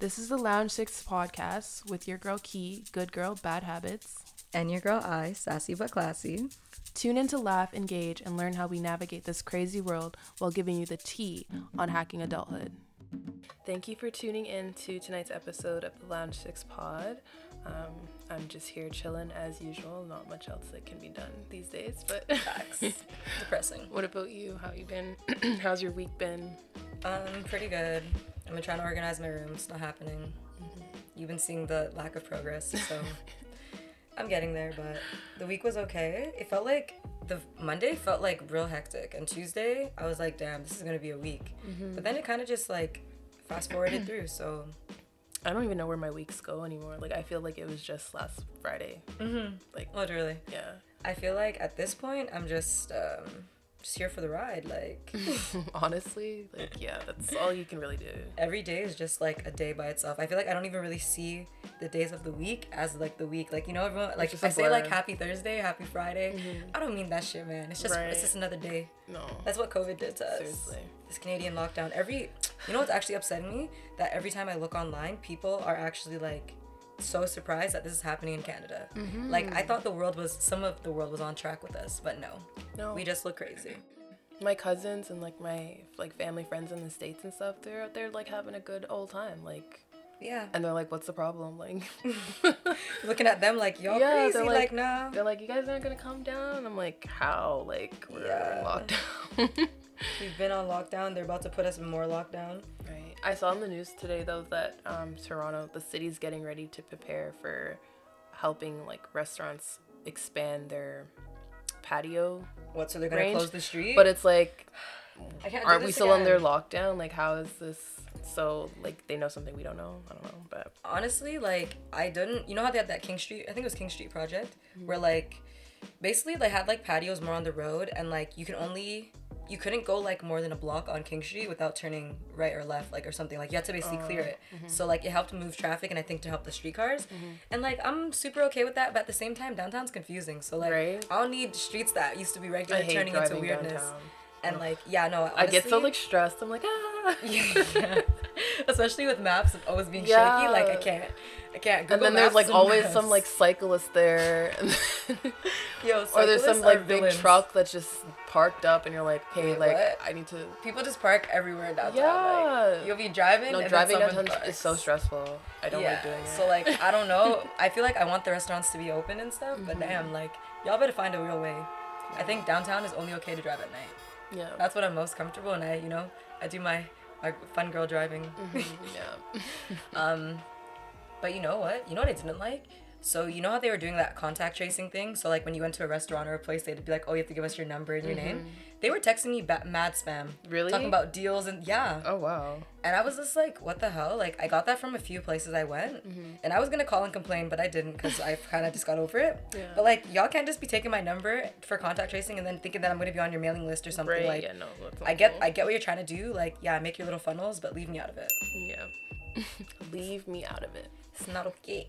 This is the Lounge Six podcast with your girl Key, good girl, bad habits. And your girl I, sassy but classy. Tune in to laugh, engage, and learn how we navigate this crazy world while giving you the tea on hacking adulthood. Thank you for tuning in to tonight's episode of the Lounge Six Pod. Um, I'm just here chilling as usual. Not much else that can be done these days, but Facts. Depressing. what about you? How you been? How's your week been? Um, pretty good. I've been trying to organize my room. It's not happening. Mm-hmm. You've been seeing the lack of progress, so I'm getting there. But the week was okay. It felt like the Monday felt like real hectic, and Tuesday I was like, damn, this is gonna be a week. Mm-hmm. But then it kind of just like fast forwarded through. So I don't even know where my weeks go anymore. Like I feel like it was just last Friday. Mm-hmm. Like literally, yeah. I feel like at this point I'm just um, just here for the ride. Like. Honestly, like yeah, that's all you can really do. every day is just like a day by itself. I feel like I don't even really see the days of the week as like the week. Like you know, everyone like if i say like. Happy Thursday, Happy Friday, mm-hmm. I don't mean that shit, man. It's just Right. it's just another day. No. That's what COVID did to us. Seriously. This Canadian lockdown. Every you know what's actually upsetting me that every time I look online, people are actually like so surprised that this is happening in Canada. Mm-hmm. Like I thought the world was some of the world was on track with us, but no. No. We just look crazy. my cousins and like my like family friends in the states and stuff, they're out there like having a good old time. Like Yeah. and they're like, What's the problem? Like Looking at them like y'all Yeah, crazy, they're like, like- nah. they're like, You guys aren't gonna come down? I'm like, How? Like we're Yeah. in lockdown. We've been on lockdown. They're about to put us in more lockdown. Right. I saw in the news today though that um, Toronto, the city's getting ready to prepare for helping like restaurants expand their patio. What? So they're gonna Range, close the street? But it's like, I can't aren't we still again. under lockdown? Like, how is this? So like they know something we don't know. I don't know, but Honestly, like I didn't. You know how they had that King Street? I think it was King Street project, Mm-hmm. where like, basically they had like patios more on the road, and like you can only. You couldn't go like more than a block on King Street without turning right or left, like or something. Like you had to basically clear it. Oh, mm-hmm. So like it helped move traffic, and I think to help the streetcars. And like I'm super okay with that, but at the same time, downtown's confusing. So like Right. I don't need streets that used to be regular turning into weirdness. downtown. And like yeah, no, I get so like stressed. I'm like ah. yeah. Especially with maps of always being shaky, like I can't, I can't. And Google then there's like always maps. some like cyclist there. Yo, or there's some like big villains. truck that's just parked up and you're like, hey Wait, like what? I need to People just park everywhere in downtown. Yeah. Like, you'll be driving. No, and driving downtown is so stressful. I don't yeah. like doing it. So like I don't know. I feel like I want the restaurants to be open and stuff, Mm-hmm. but damn, like y'all better find a real way. I think downtown is only okay to drive at night. Yeah. That's what I'm most comfortable, and I, you know, I do my my fun girl driving. Mhm, yeah. Um, but you know what? You know what I didn't like? So you know how they were doing that contact tracing thing? So like when you went to a restaurant or a place, they'd be like, "Oh, you have to give us your number and your name." They were texting me ba- mad spam, Mm-hmm. Really? talking about deals and yeah. Oh wow. And I was just like, "What the hell?" Like I got that from a few places I went, and I was gonna call and complain, but I didn't because I kind of just got over it. Yeah. But like y'all can't just be taking my number for contact tracing and then thinking that I'm gonna be on your mailing list or something. Right. Like yeah. No. I get cool. I get what you're trying to do. Like yeah, make your little funnels, but leave me out of it. Yeah. Leave me out of it. It's not okay.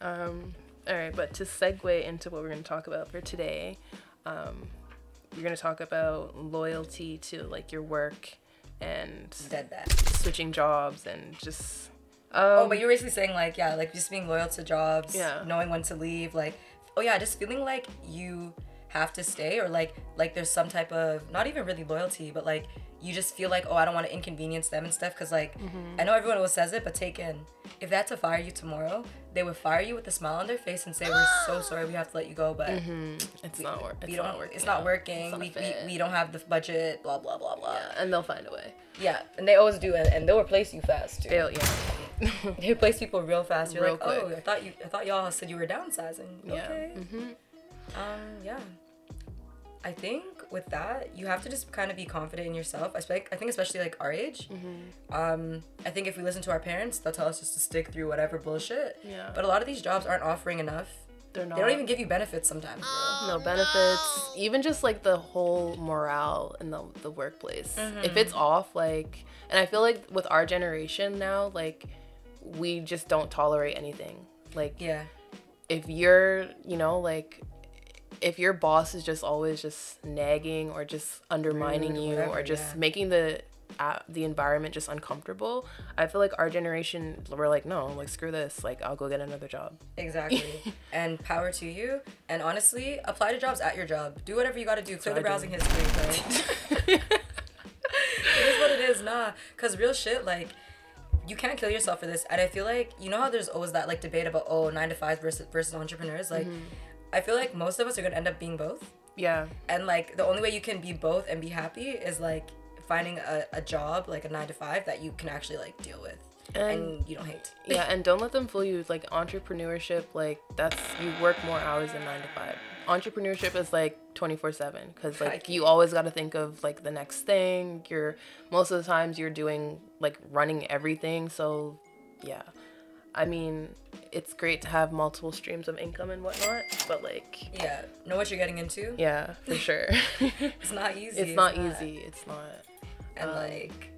Um. All right, but to segue into what we're going to talk about for today, um, we're going to talk about loyalty to like your work and switching jobs and just. Um, Oh, but you're basically saying like, yeah, like just being loyal to jobs, Yeah. knowing when to leave, like, oh yeah, just feeling like you have to stay or like like there's some type of not even really loyalty, but like you just feel like oh I don't want to inconvenience them and stuff because like Mm-hmm. I know everyone always says it, but take in if they had to fire you tomorrow, they would fire you with a smile on their face and say we're so sorry we have to let you go, but it's not work. we It's don't not working. it's not working. It's not we, we we don't have the budget. Blah blah blah blah. Yeah, and they'll find a way. Yeah, and they always do, and, and they'll replace you fast too. They'll, yeah. They replace people real fast. You're Real like, oh. I thought you, I thought y'all said you were downsizing. Yeah. Okay. hmm Um, yeah. I think with that, you have to just kind of be confident in yourself. I think, I think especially like our age. Mm-hmm. Um, I think if we listen to our parents, they'll tell us just to stick through whatever bullshit. Yeah. But a lot of these jobs aren't offering enough. They're not. They don't even give you benefits sometimes, bro. no benefits. Even just like the whole morale in the the workplace. If it's off, like, and I feel like with our generation now, like, we just don't tolerate anything. Like, Yeah. if you're, you know, like if your boss is just always just nagging or just undermining Rude, you whatever, or just yeah. making the at the environment just uncomfortable. I feel like our generation we're like, no, like screw this. Like I'll go get another job. Exactly. and power to you. And honestly, apply to jobs at your job. Do whatever you got to do. Clear the I do. browsing history. Right? it is what it is. Nah, cause real shit like. You can't kill yourself for this, and I feel like you know how there's always that like debate about oh nine to five versus versus entrepreneurs. Like, mm-hmm. I feel like most of us are gonna end up being both. Yeah. and like the only way you can be both and be happy is like finding a, a job like a nine to five that you can actually like deal with and, And- you don't hate Yeah, and don't let them fool you. Like entrepreneurship, like that's you work more hours than nine to five. Entrepreneurship is like twenty four seven because like you always got to think of like the next thing. You're most of the times you're doing like running everything. So yeah, I mean it's great to have multiple streams of income and whatnot, but like yeah know what you're getting into yeah, for sure, it's not easy it's not easy. It's not. and um, like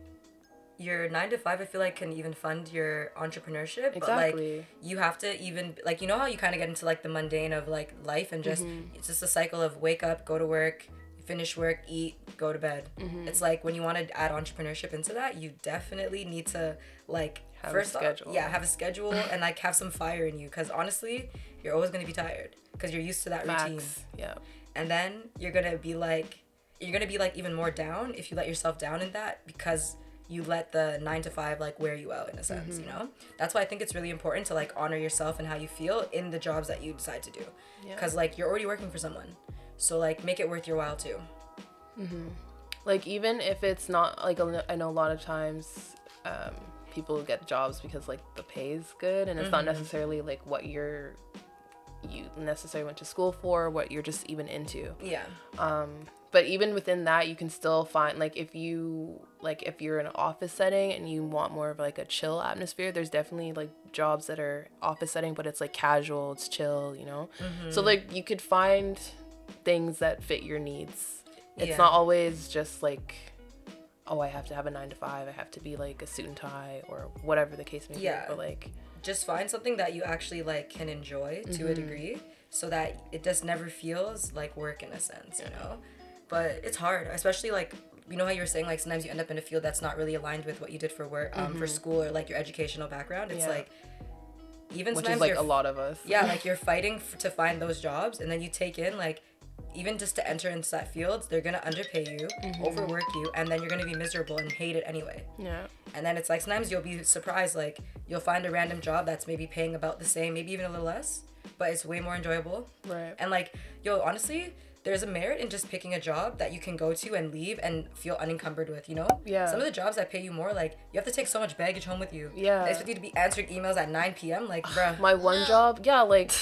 your nine to five i feel like can even fund your entrepreneurship but like you have to even like you know how you kind of get into like the mundane of like life and just Mm-hmm. it's just a cycle of wake up go to work finish work eat go to bed Mm-hmm. it's like when you want to add entrepreneurship into that you definitely need to like Have a first off- schedule. yeah have a schedule and like have some fire in you because honestly you're always going to be tired because you're used to that routine Facts. Yeah. and then you're gonna be like you're gonna be like even more down if you let yourself down in that because you let the nine to five like wear you out in a sense Mm-hmm. you know that's why i think it's really important to like honor yourself and how you feel in the jobs that you decide to do Yeah. because like you're already working for someone so like make it worth your while too like even if it's not like a- I know a lot of times um, people get jobs because like the pay is good and it's not necessarily like what you're you necessarily went to school for what you're just even into. Yeah. Um but even within that you can still find like if you like if you're in an office setting and you want more of like a chill atmosphere there's definitely like jobs that are office setting but it's like casual it's chill you know? So like you could find things that fit your needs. It's Yeah. not always just like oh i have to have a nine to five i have to be like a suit and tie or whatever the case may Yeah. be but like just find something that you actually like can enjoy to Mm-hmm. a degree so that it just never feels like work in a sense you know but it's hard especially like you know how you were saying like sometimes you end up in a field that's not really aligned with what you did for work um, for school or like your educational background it's Mm-hmm. Yeah. like even which sometimes is like a lot of us yeah like you're fighting f- to find those jobs and then you take in like even just to enter into that field they're gonna underpay you Mm-hmm. overwork you and then you're gonna be miserable and hate it anyway yeah and then it's like sometimes you'll be surprised, like you'll find a random job that's maybe paying about the same, maybe even a little less, but it's way more enjoyable. right And like, yo, honestly, there's a merit in just picking a job that you can go to and leave and feel unencumbered with, you know? Yeah. Some of the jobs that pay you more, like you have to take so much baggage home with you. Yeah. They expect you to be answering emails at 9 p.m. Like, bruh. my one job yeah like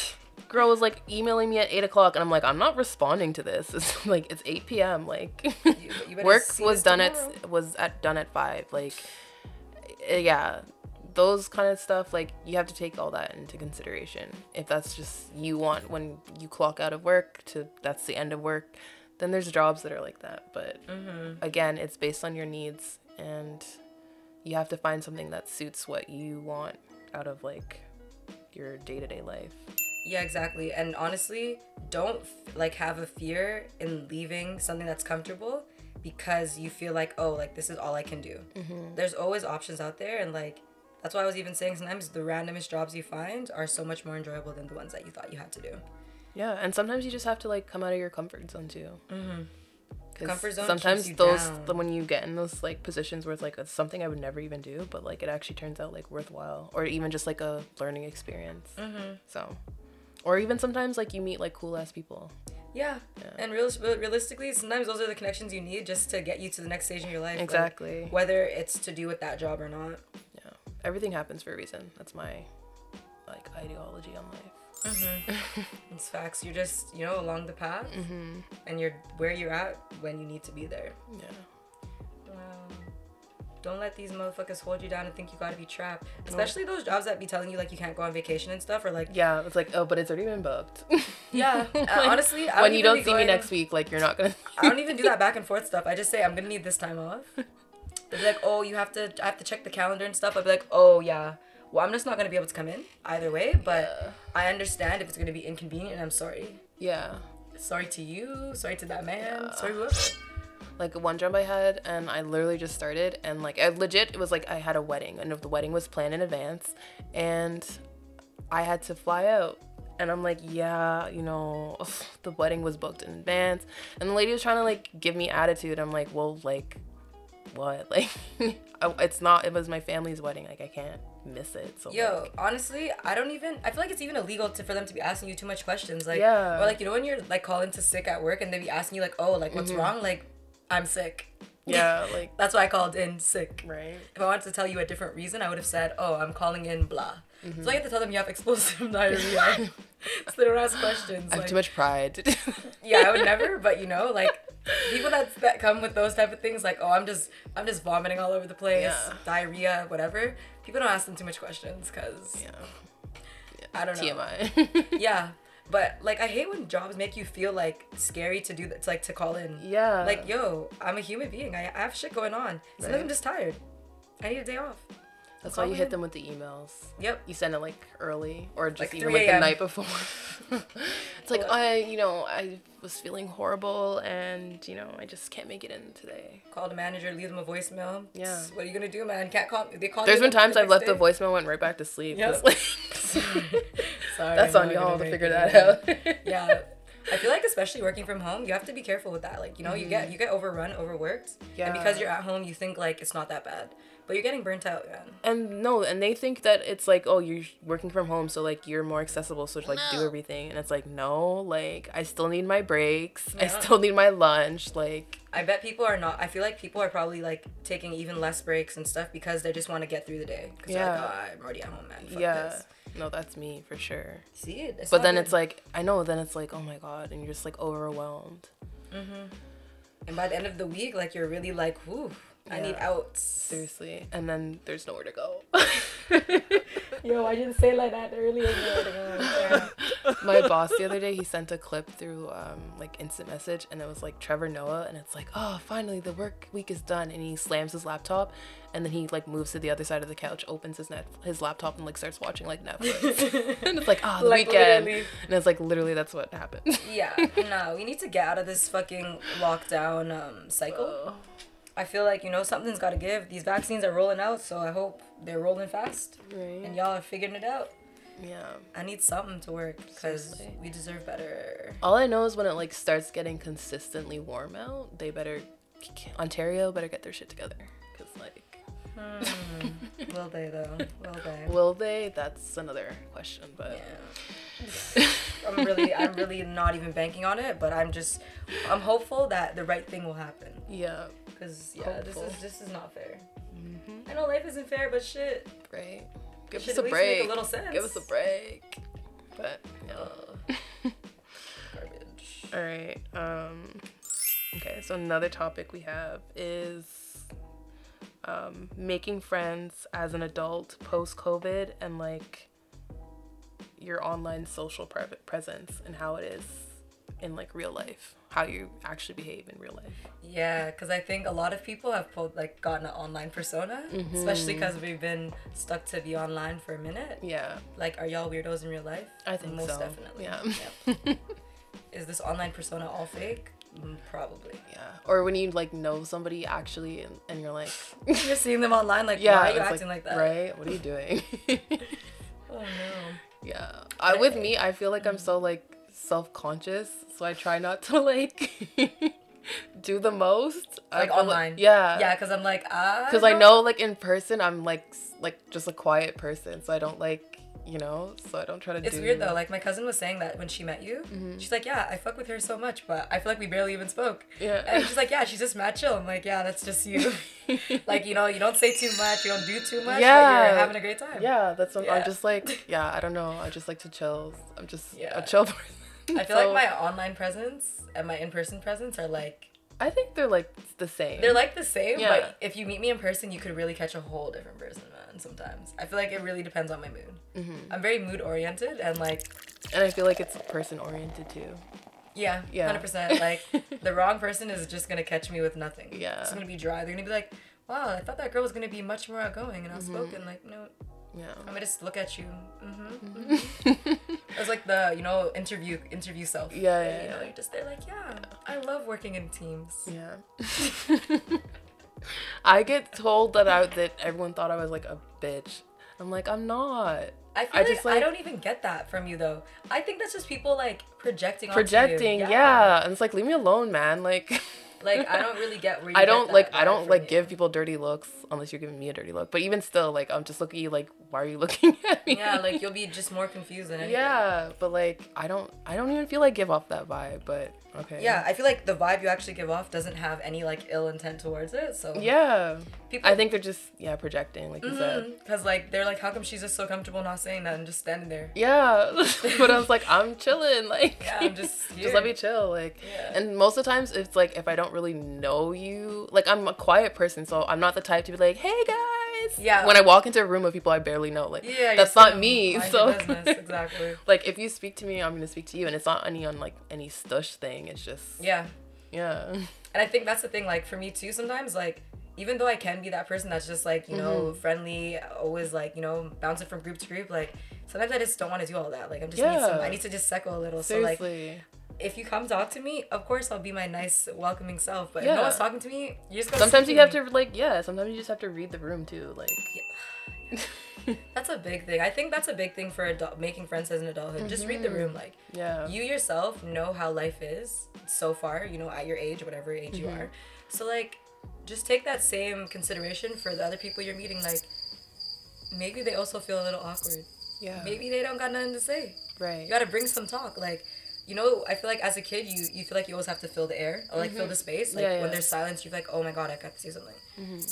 girl was like emailing me at 8 o'clock and i'm like i'm not responding to this. It's like it's 8 p.m like you better work was done tomorrow. at was at done at 5 like eh, yeah. Those kind of stuff like you have to take all that into consideration. If that's just you want when you clock out of work to that's the end of work then there's jobs that are like that. But again it's based on your needs and you have to find something that suits what you want out of like your day-to-day life Yeah, exactly. And honestly, don't like have a fear in leaving something that's comfortable because you feel like, oh, like this is all I can do. There's always options out there, and like that's why I was even saying sometimes the randomest jobs you find are so much more enjoyable than the ones that you thought you had to do. yeah and sometimes you just have to like come out of your comfort zone too mm-hmm. Comfort zone sometimes those down. the, when you get in those like positions where it's like it's something i would never even do but like it actually turns out like worthwhile or even just like a learning experience mm-hmm. so or even sometimes like you meet like cool ass people Yeah. And real, realistically, sometimes those are the connections you need just to get you to the next stage in your life. like, Exactly. whether it's to do with that job or not. yeah everything happens for a reason that's my like ideology on life It's facts. You're just, you know, along the path Mm-hmm. and you're where you're at when you need to be there. yeah Wow. Don't let these motherfuckers hold you down and think you gotta be trapped. Especially those jobs that be telling you like you can't go on vacation and stuff, or like yeah it's like oh but it's already been booked yeah. uh, honestly, I when you don't see me next week like you're not gonna I don't even do that back and forth stuff. I just say I'm gonna need this time off. They'll be like, oh, you have to. I have to check the calendar and stuff. I'd be like, oh yeah. Well, I'm just not gonna be able to come in either way. But I understand if it's gonna be inconvenient, and I'm sorry. yeah Sorry to you. Sorry to that man. Sorry whoever. Like one job I had, and I literally just started, and like I legit, it was like I had a wedding, and the wedding was planned in advance, and I had to fly out. And I'm like, yeah, you know, the wedding was booked in advance. And the lady was trying to like give me attitude. I'm like, well, like, what? Like, it's not, it was my family's wedding. Like, I can't miss it. So, Yo, like, honestly, I don't even. I feel like it's even illegal to for them to be asking you too much questions. Like, Yeah. or like you know when you're like calling to sick at work and they be asking you like, oh, like what's mm-hmm. wrong? Like, I'm sick. yeah, like, That's why I called in sick. right? If I wanted to tell you a different reason, I would have said, oh, I'm calling in blah. Mm-hmm. So I have to tell them you have explosive diarrhea. so they don't ask questions. I have like- too much pride. yeah, I would never, but you know, like people that that come with those type of things, like oh, I'm just I'm just vomiting all over the place, Yeah. diarrhea, whatever. People don't ask them too much questions because yeah. I don't know. TMI. Yeah, but like I hate when jobs make you feel like scary to do that, to, like to call in. yeah. Like yo, I'm a human being. I, I have shit going on. Sometimes I'm just tired. I need a day off. That's why you in. hit them with the emails. Yep. You send it like early or just Like even like the night before. it's like Well- I, you know, I was feeling horrible and you know I just can't make it in today. Call the manager, leave them a voicemail. Yeah. What are you gonna do, man? Can't call. They call. There's been times the I've left next the voicemail went right back to sleep. Yep. like, Sorry, that's I'm on y'all gonna figure that out. yeah. I feel like especially working from home you have to be careful with that. Like you know you get you get overrun overworked. And because you're at home you think like it's not that bad but you're getting burnt out man And no, and they think that it's like, oh, you're working from home, so like you're more accessible, so like do everything. And it's like, no, like I still need my breaks. I still need my lunch. Like, i bet people are not i feel like people are probably like taking even less breaks and stuff because they just want to get through the day because they're like Yeah. oh, i'm already at home man Fuck yeah, this. no, that's me for sure. see it it's But then good. it's like, I know. Then it's like, oh my god, and you're just like overwhelmed. Mhm. And by the end of the week like you're really like whew i need Yeah. outs. Seriously, and then there's nowhere to go. yo i didn't say like that. Earlier my boss the other day he sent a clip through um, like instant message and it was like trevor noah and it's like oh finally the work week is done and he slams his laptop and then he like moves to the other side of the couch opens his net his laptop and like starts watching like netflix. And it's like oh the Like, weekend. literally. and it's like literally that's what happened. Yeah no we need to get out of this fucking lockdown um cycle. Oh, I feel like you know something's got to give. These vaccines are rolling out, so I hope they're rolling fast right and y'all are figuring it out. yeah I need something to work because we deserve better. all i know is when it like starts getting consistently warm out they better ontario better get their shit together because like Hmm. Will they though? Will they? will they that's another question but Yeah. I'm really, I'm really not even banking on it, but I'm just, I'm hopeful that the right thing will happen. yeah Cause yeah, this is this is not fair. Mhm. I know life isn't fair, but shit. Right. Give us a break. a little sense. Give us a break. But yeah. Garbage. All right. Um. Okay. So another topic we have is um, making friends as an adult post COVID and like your online social pre- presence and how it is in like real life, how you actually behave in real life. Yeah, because I think a lot of people have po- like gotten an online persona, especially because we've been stuck to be online for a minute. Yeah. Like, are y'all weirdos in real life? I think most so. definitely. Yeah. Yep. Is this online persona all fake? Mm, probably. Yeah. Or when you like know somebody actually and, and you're like, You're seeing them online, like, yeah, why are you acting like, that? Right? What are you doing? Oh no. Yeah. I with me, I feel like I'm so like self-conscious, so I try not to like do the most. Like online. yeah. Yeah, because I'm like, ah. Cuz I know like in person I'm like like just a quiet person, so I don't like, you know, so I don't try to It's do weird though. Like my cousin was saying that when she met you, Mm-hmm. she's like, "Yeah, I fuck with her so much, but I feel like we barely even spoke." Yeah. And she's like, "Yeah, she's just mad chill." I'm like, "Yeah, that's just you. like you know, you don't say too much, you don't do too much, but Yeah. you're having a great time." Yeah, that's what Yeah. I'm just like, yeah, I don't know. I just like to chill. I'm just Yeah. a chill person. I feel So, like my online presence and my in-person presence are like I think they're like the same. they're like the same, Yeah. but if you meet me in person, you could really catch a whole different person, man. Sometimes I feel like it really depends on my mood. Mm-hmm. I'm very mood oriented and like and I feel like it's person oriented too. yeah, Yeah. hundred percent. Like the wrong person is just gonna catch me with nothing. Yeah. it's gonna be dry. They're gonna be like, "Wow, I thought that girl was gonna be much more outgoing and Mm-hmm. outspoken." Like, no, Yeah. I'm gonna just look at you. Mm-hmm. It was like the you know interview interview self. Yeah, yeah, You know, yeah. you're just there like, yeah, I love working in teams. Yeah. I get told that I that everyone thought I was like a bitch. I'm like, I'm not. I feel I like, just, I don't even get that from you though. I think that's just people like projecting. Projecting, yeah. And it's like, leave me alone, man. Like Like I don't really get where you I don't like I don't like you. give people dirty looks unless you're giving me a dirty look. But even still, like I'm just looking at you like, why are you looking at me? Yeah, like you'll be just more confused than anything. Yeah, but like I don't I don't even feel like give off that vibe, but okay. Yeah, I feel like the vibe you actually give off doesn't have any like ill intent towards it. So Yeah. people I think they're just yeah, projecting, like you said. Mm-hmm. because like they're like, how come she's just so comfortable not saying that and just standing there? Yeah. but I was like, I'm chilling, like Yeah, I'm just just let me chill. Like Yeah. and most of the times it's like if I don't really know you, like I'm a quiet person, so I'm not the type to be like, Hey guys. Yeah. When I walk into a room of people I barely know, like Yeah, that's not me. So exactly. like if you speak to me, I'm gonna speak to you and it's not any on like any stush thing. It's just Yeah, yeah. and I think that's the thing. Like for me too, sometimes like even though I can be that person that's just like you Mm-hmm. know friendly, always like you know bouncing from group to group, like. Sometimes I just don't want to do all that. Like I'm just need some. Yeah. I need to just settle a little. So like, Seriously. If you come talk to me, of course I'll be my nice, welcoming self. But if no one's talking to me, you're just sometimes you have with to like yeah, sometimes you just have to read the room too. Like me. That's a big thing. I think that's a big thing for adult making friends as an adulthood. Just read the mm-hmm. room. Like yeah. you yourself know how life is so far. You know at your age, whatever age you mm-hmm. are. So like, just take that same consideration for the other people you're meeting. Like, maybe they also feel a little awkward. yeah. Maybe they don't got nothing to say. Right. You gotta bring some talk. Like, you know, I feel like as a kid, you you feel like you always have to fill the air or like fill the space. Like Mm-hmm. Yeah, when there's silence, you're like, oh my god, I got to say something.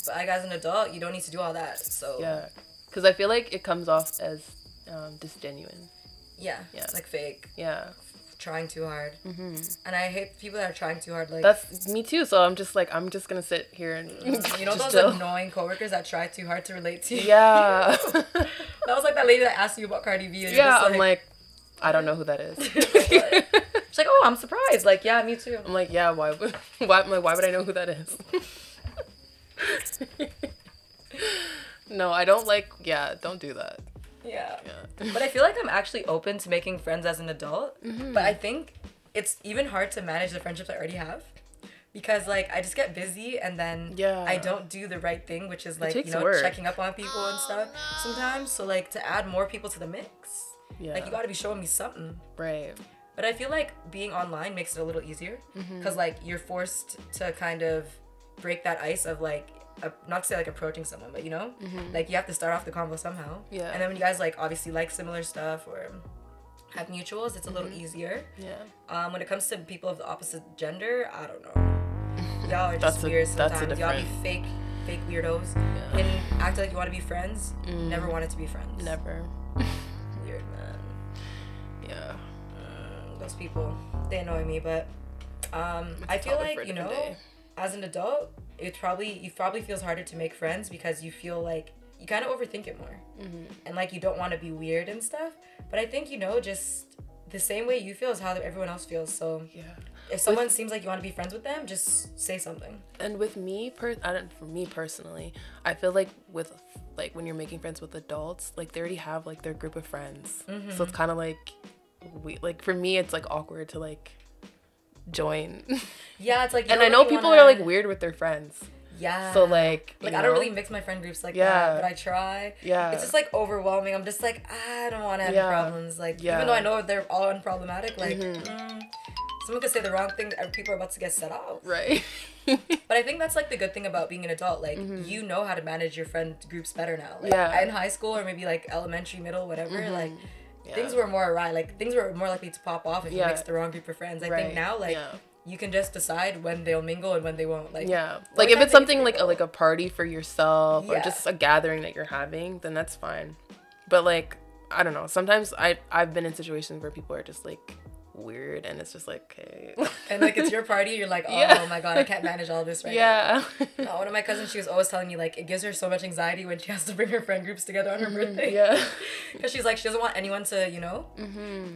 But like as an adult, you don't need to do all that. So Yeah. Because I feel like it comes off as um, disgenuine. yeah, Yeah. like fake, Yeah. trying too hard. Mm-hmm. And I hate people that are trying too hard. Like That's me too. So I'm just like, I'm just going to sit here and you know those chill. annoying coworkers that try too hard to relate to you. Yeah. that was like that lady that asked you about Cardi B. And yeah. you're I'm like, I don't know who that is. she's like, oh, I'm surprised. Like, yeah, me too. I'm like, yeah, why would, why, like, why would I know who that is? no, I don't like, yeah, don't do that. Yeah. Yeah. But I feel like I'm actually open to making friends as an adult. Mm-hmm. But I think it's even hard to manage the friendships I already have. Because like I just get busy and then Yeah. I don't do the right thing, which is like you know work. checking up on people and stuff sometimes. So like to add more people to the mix, Yeah. like you got to be showing me something. right. But I feel like being online makes it a little easier Mm-hmm. because like you're forced to kind of break that ice of like a, not to say like approaching someone, but you know, like you have to start off the convo somehow. Mm-hmm. Yeah. And then when you guys like obviously like similar stuff or have mutuals, it's a little Mm-hmm. easier. Yeah. Um, when it comes to people of the opposite gender, I don't know. Y'all are just That's weird that's a sometimes. Y'all be fake, fake weirdos Yeah. and act like you want to be friends. Never wanted to be friends. Never. Weird man. Those people they annoy me but um i feel like you know day. as an adult it probably you probably feels harder to make friends because you feel like you kind of overthink it more Mm-hmm. and like you don't want to be weird and stuff but i think you know just the same way you feel is how everyone else feels so Yeah. if someone seems like you want to be friends with them just say something And with me, per I don't for me personally, I feel like with like when you're making friends with adults, like they already have like their group of friends, Mm-hmm. so it's kind of like we like for me, it's like awkward to like join. yeah it's like and I know people wanna- are like weird with their friends, yeah so like like I don't really mix my friend groups like Yeah. that, but I try. Yeah. It's just like overwhelming. I'm just like I don't want to have Yeah. problems. Like Yeah. even though I know they're all unproblematic, like Mhm. mm, someone could say the wrong thing and people are about to get set off. right. But I think that's like the good thing about being an adult. Like you know how to manage your friend groups better now. Like Mm-hmm. Yeah. in high school or maybe like elementary, middle, whatever. Like Yeah. things were more awry. Like things were more likely to pop off if you Yeah. mixed the wrong group of friends. I Right. think now like. Yeah. You can just decide when they'll mingle and when they won't. Like Yeah. Like if if it's something like a, like a party for yourself or just a gathering that you're having, then that's fine. But like I don't know. Sometimes I I've been in situations where people are just like weird and it's just like okay. and like it's your party, you're like, oh Yeah. my god, I can't manage all this right now. yeah. Uh, one of my cousins, she was always telling me like it gives her so much anxiety when she has to bring her friend groups together on her birthday. Mm-hmm. yeah. Because she's like she doesn't want anyone to you know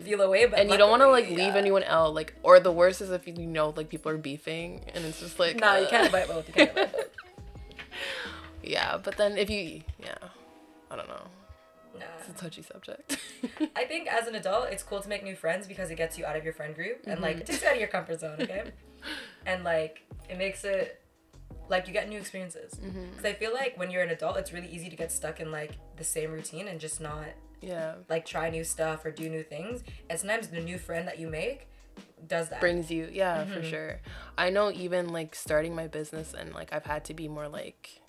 feel away, but And you don't want to like luckily, leave yeah. anyone out like or the worst is if you know like people are beefing and it's just like Nah, you uh, can't invite both. You can't invite both. Yeah, but then if you yeah. I don't know. It's a touchy subject. I think as an adult, it's cool to make new friends because it gets you out of your friend group and Mm-hmm. like it takes you out of your comfort zone. Okay. and like it makes it like you get new experiences. Mm-hmm. Because I feel like when you're an adult, it's really easy to get stuck in like the same routine and just not Yeah. like try new stuff or do new things. And sometimes the new friend that you make does that. brings you yeah Mm-hmm. for sure i know even like starting my business and like i've had to be more like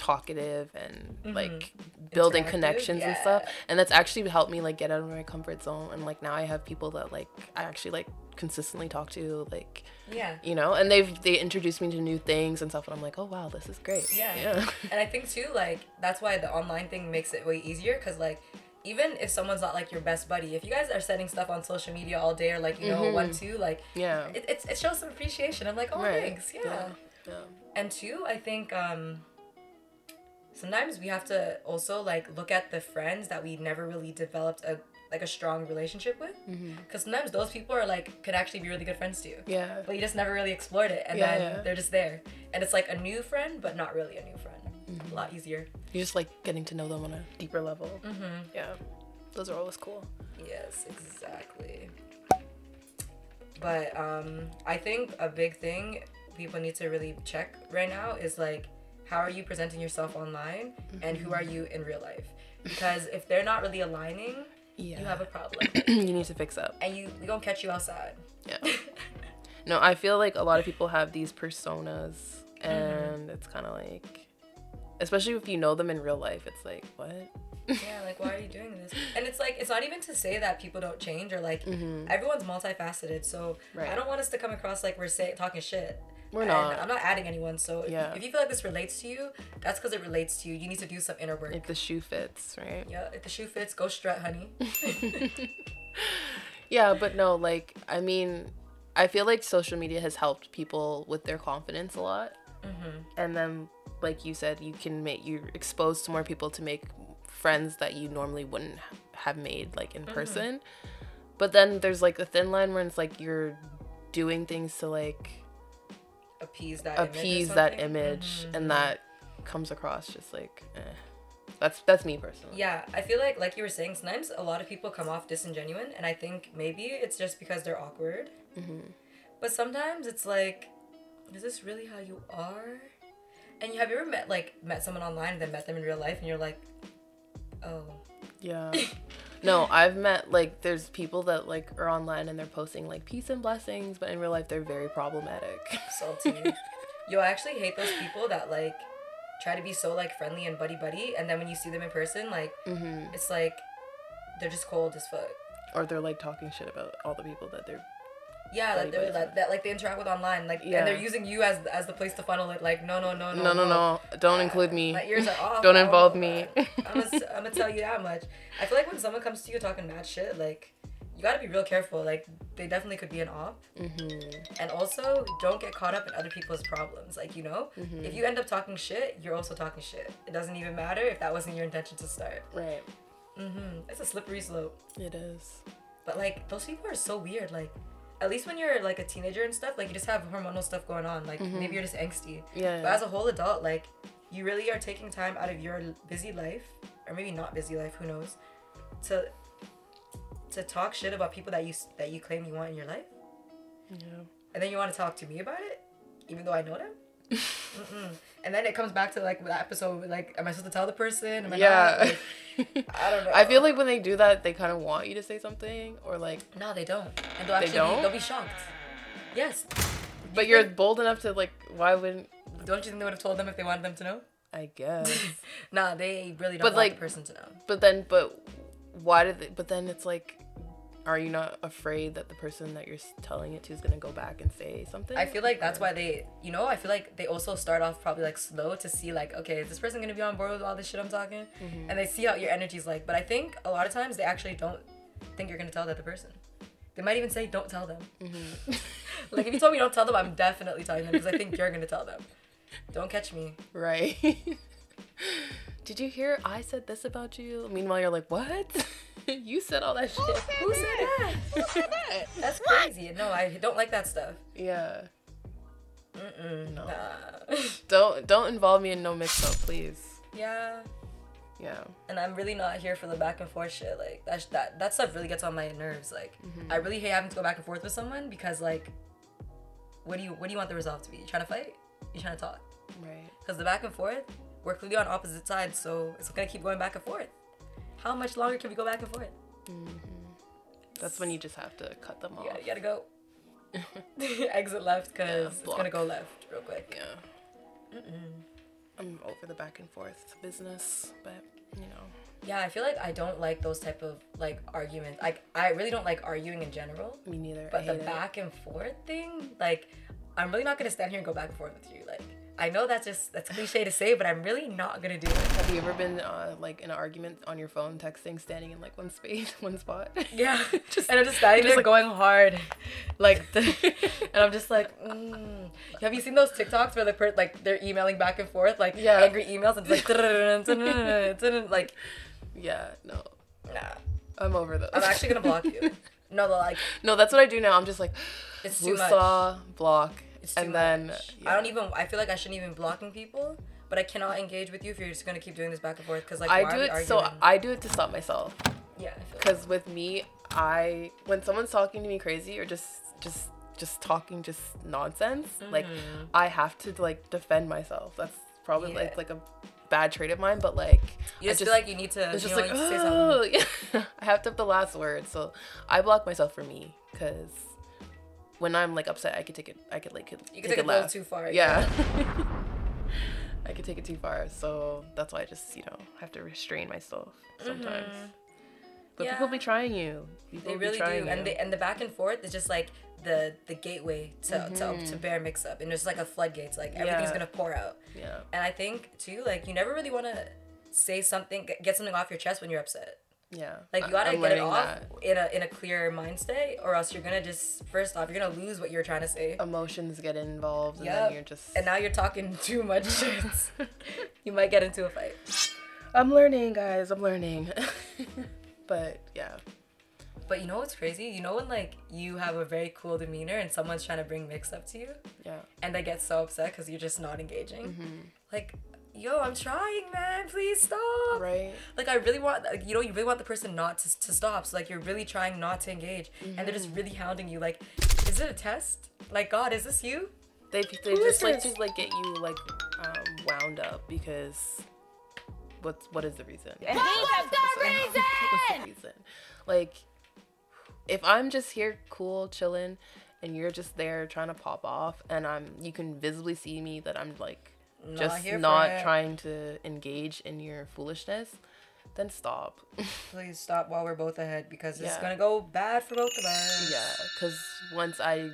talkative and like building Mm-hmm. Connections and stuff and that's actually helped me like get out of my comfort zone and like now i have people that like i actually like consistently talk to like yeah. you know and they've they introduced me to new things and stuff and i'm like oh wow this is great Yeah. yeah And I think too, like that's why the online thing makes it way easier. Cause like even if someone's not like your best buddy, if you guys are sending stuff on social media all day or like you know one two, like yeah it, it's, it shows some appreciation. I'm like, oh Right. thanks, yeah. yeah yeah And two, I think um sometimes we have to also like look at the friends that we never really developed a like a strong relationship with. Mm-hmm. Because sometimes those people are like could actually be really good friends to you. yeah But you just never really explored it, and Yeah, then yeah. they're just there, and it's like a new friend, but not really a new friend. Mm-hmm. A lot easier. you're just like getting to know them on a deeper level Mm-hmm. yeah those are always cool Yes, exactly. But um, I think a big thing people need to really check right now is like, how are you presenting yourself online, and who are you in real life? Because if they're not really aligning, yeah you have a problem, you need to fix up and you we gonna catch you outside. Yeah. no, I feel like a lot of people have these personas, and it's kind of like, especially if you know them in real life, it's like, what? yeah, like why are you doing this? And it's like it's not even to say that people don't change or like everyone's multifaceted. So Mm-hmm. Right. I don't want us to come across like we're saying talking shit. We're not. I'm not adding anyone. So if, Yeah. if you feel like this relates to you, that's because it relates to you. You need to do some inner work. If the shoe fits, right? yeah, if the shoe fits, go strut, honey. Yeah, but no, like, I mean, I feel like social media has helped people with their confidence a lot. Mm-hmm. And then, like you said, you can make, you're exposed to more people to make friends that you normally wouldn't have made, like, in mm-hmm. person. But then there's, like, a thin line where it's like you're doing things to, like, Appease that. image that image Mhm. and that comes across just like eh. that's that's me personally Yeah, I feel like like you were saying, sometimes a lot of people come off disingenuine, and I think maybe it's just because they're awkward. Mm-hmm. But sometimes it's like, is this really how you are? And you have you ever met like met someone online and then met them in real life, and you're like, oh, yeah no i've met like there's people that like are online and they're posting like peace and blessings but in real life they're very problematic salty. Yo, I actually hate those people that like try to be so like friendly and buddy buddy, and then when you see them in person, like mm-hmm. it's like they're just cold as fuck. or they're like talking shit about all the people that they're Yeah, like they're, that, that like they interact with online, like Yeah. and they're using you as as the place to funnel it. Like no, no, no, no, no no no don't include me My ears are off. Don't involve me. I'm gonna, I'm gonna tell you that much. I feel like when someone comes to you talking mad shit, like you gotta be real careful. Like they definitely could be an op, mm-hmm. and also don't get caught up in other people's problems. Like you know, Mm-hmm. if you end up talking shit, you're also talking shit. It doesn't even matter if that wasn't your intention to start. right hmm It's a slippery slope. it is But like those people are so weird. Like at least when you're like a teenager and stuff, like you just have hormonal stuff going on. Like mm-hmm. maybe you're just angsty. yeah But as a whole adult, like you really are taking time out of your busy life, or maybe not busy life, who knows, to to talk shit about people that you that you claim you want in your life, yeah and then you want to talk to me about it, even though I know them. And then it comes back to like that episode, like, am I supposed to tell the person? Am I yeah not? Like, I don't know. I feel like when they do that, they kind of want you to say something, or like, no, they don't, and they'll actually don't? Be, they'll be shocked. Yes. but you you're think- bold enough to like. Why wouldn't Don't you think they would have told them if they wanted them to know? I guess? Nah, they really don't But, want like- the person to know. but then, but why did? They, but then it's like, are you not afraid that the person that you're telling it to is gonna go back and say something? I feel like that's why they, you know, I feel like they also start off probably like slow to see like, okay, is this person gonna be on board with all this shit I'm talking? Mm-hmm. And they see how your energy's like. But I think a lot of times they actually don't think you're gonna tell that the other person. They might even say, don't tell them. Mm-hmm. like if you told me don't tell them, I'm definitely telling them because I think you're gonna tell them. Don't catch me. right. Did you hear I said this about you? Meanwhile, you're like, what? you said all that shit. Who said that? That's crazy. No, I don't like that stuff. yeah. Mm-mm. No. Nah. Don't don't involve me in no mix up, please. yeah. Yeah. and I'm really not here for the back and forth shit. Like that, that, that stuff really gets on my nerves. Like, mm-hmm. I really hate having to go back and forth with someone because, like, what do you what do you want the resolve to be? You trying to fight? You trying to talk? Right. Because the back and forth, we're clearly on opposite sides, so it's gonna keep going back and forth. How much longer can we go back and forth? Mm-hmm. That's when you just have to cut them off. Yeah, you gotta go. Exit left because Yeah, it's gonna go left real quick. Yeah. I'm over the back and forth business, but you know. Yeah, I feel like I don't like those type of like arguments. Like I really don't like arguing in general. Me neither. But I the it. back and forth thing, like, I'm really not gonna stand here and go back and forth with you. Like, I know that's just that's cliche to say, but I'm really not gonna do it. Have you ever been uh, like in an argument on your phone, texting, standing in like one space, one spot? Yeah, Just- and I'm just standing just there going hard, like, the, and I'm just like, mm. have you seen those TikToks where the per- like they're emailing back and forth, like Yeah. angry emails, and it's like, like, yeah. No. nah, I'm over those. I'm actually gonna block you. No, the like, No, that's what I do now. I'm just like, it's too much. Block, It's and then yeah. I don't even. I feel like I shouldn't even be blocking people, but I cannot engage with you if you're just gonna keep doing this back and forth. Cause like I do it so? I do it to stop myself. yeah. I feel like- with me, I when someone's talking to me crazy or just just just talking just nonsense, like Mm-hmm. I have to like defend myself. That's probably Yeah. like like a bad trait of mine, but like You I just, feel like you need to. it's just know, like you need say something. oh yeah. I have to have the last word, so I block myself for me because when I'm like upset, I could take it. I could like You take, take it a little too far. Yeah. I could take it too far, so that's why I just you know have to restrain myself sometimes. But people be trying you. People They really do, trying and the and the back and forth is just like the the gateway to Mm-hmm. to, to bear mix up, and there's like a floodgates, like everything's Yeah. gonna pour out. yeah. And I think too, like you never really want to say something, get something off your chest when you're upset. Yeah. Like you gotta I'm get it off that. in a in a clear mind state, or else you're gonna just first off you're gonna lose what you're trying to say. Emotions get involved, and Yep. then you're just. And now you're talking too much shit. you might get into a fight. I'm learning, guys. I'm learning. but yeah. But you know what's crazy? You know when like you have a very cool demeanor and someone's trying to bring mix up to you, Yeah. and they get so upset because you're just not engaging. Mm-hmm. Like, yo, I'm trying, man. Please stop. Right. Like I really want, like, you know, you really want the person not to, to stop. So like you're really trying not to engage, and they're Mm-hmm. just really hounding you. Like, is it a test? Like, God, is this you? They they Who just like to like get you like um, wound up because what's what is the reason? What's the reason? What's the reason? Like, if I'm just here, cool, chilling, and you're just there trying to pop off, and I'm, you can visibly see me that I'm like, Not just here not trying to engage in your foolishness, then stop. Please stop while we're both ahead because it's Yeah. gonna go bad for both of us. yeah, because once I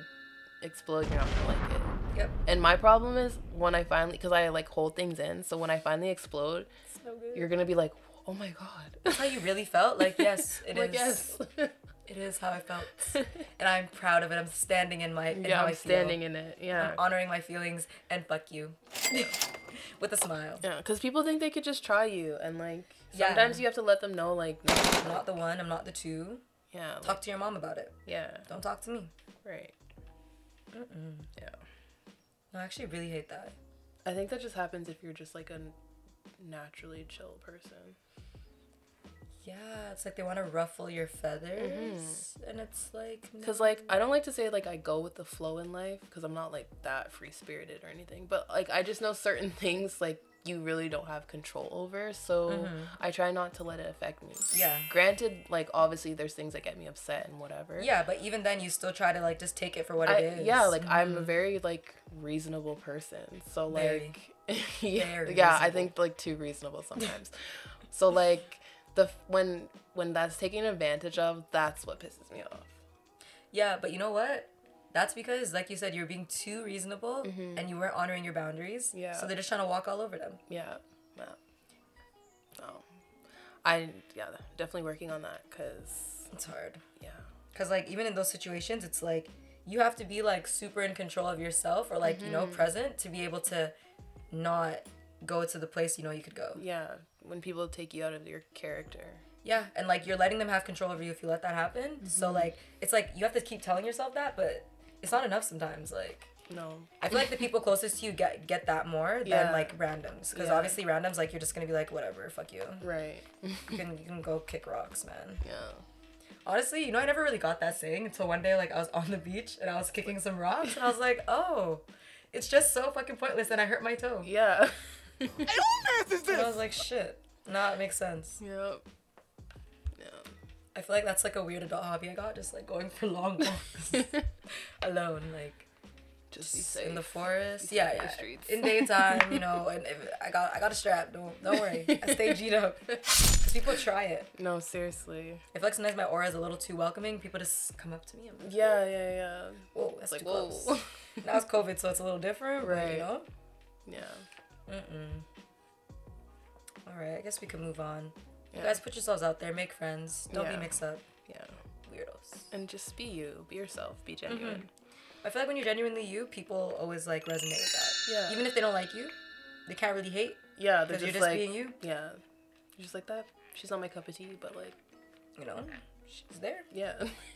explode, you're not gonna like it. Yep. And my problem is when I finally, because I like hold things in, so when I finally explode, So you're gonna be like, oh my god. That's how you really felt. Like yes, it is. like, yes. It is how I felt, and I'm proud of it. I'm standing in my in yeah, how I'm I feel. standing in it. Yeah. I'm honoring my feelings and fuck you, with a smile. Yeah, because people think they could just try you, and like Yeah. sometimes you have to let them know, like, no, I'm not the one. I'm not the two. yeah, like, Talk to your mom about it. yeah, Don't talk to me. right, yeah. No, I actually really hate that. I think that just happens if you're just like a naturally chill person. Yeah, it's like they want to ruffle your feathers, mm-hmm. and it's like Cause like I don't like to say like I go with the flow in life, cause I'm not like that free spirited or anything. But like I just know certain things like you really don't have control over, so mm-hmm. I try not to let it affect me. Yeah. Granted, like obviously there's things that get me upset and whatever. Yeah, but even then, you still try to like just take it for what I, it is. yeah, like I'm a mm-hmm. very like reasonable person. So Very. like yeah, Very yeah, I think like too reasonable sometimes. so like the when when that's taken advantage of, that's what pisses me off. Yeah, but you know what? That's because, like you said, you're being too reasonable mm-hmm. and you weren't honoring your boundaries. Yeah. So they're just trying to walk all over them. Yeah. Yeah. No. I yeah, definitely working on that cuz It's hard. yeah. Because, like, even in those situations, it's like you have to be, like, super in control of yourself or, like, you know, mm-hmm. present to be able to not go to the place you know you could go. Yeah, when people take you out of your character. Yeah. And, like, you're letting them have control over you if you let that happen. So, mm-hmm. like, it's like you have to keep telling yourself that, but it's not enough sometimes. Like, No. I feel like the people closest to you get get that more than Yeah. like randoms, because Yeah. obviously randoms like you're just gonna be like whatever, fuck you. Right. You can you can go kick rocks, man. yeah. Honestly, you know, I never really got that saying until one day, like I was on the beach and I was kicking some rocks, and I was like, oh, it's just so fucking pointless, and I hurt my toe. Yeah. And I was like, shit. Nah, it makes sense. Yep. Yeah. I feel like that's like a weird adult hobby I got, just like going for long walks alone, like Just just in the forest. Yeah, in the yeah. streets. In daytime, you know, and if, I got I got a strap. Don't don't worry. I stay G'd up. people try it. No, seriously. I feel like sometimes my aura is a little too welcoming. People just come up to me. Like, Yeah, yeah, yeah. whoa, that's like, too whoa. close. now it's COVID, so it's a little different, right? Right. You know. Yeah. Mm-mm. All right, I guess we can move on. Yeah. You guys put yourselves out there, make friends. Don't Yeah. be mixed up, Yeah. weirdos. And just be you. Be yourself. Be genuine. I feel like when you're genuinely you, people always like resonate with that. Yeah. Even if they don't like you, they can't really hate Yeah, they're because you're just just like, being you. yeah. You're just like that. She's not my cup of tea, but like, You know, she's there. yeah.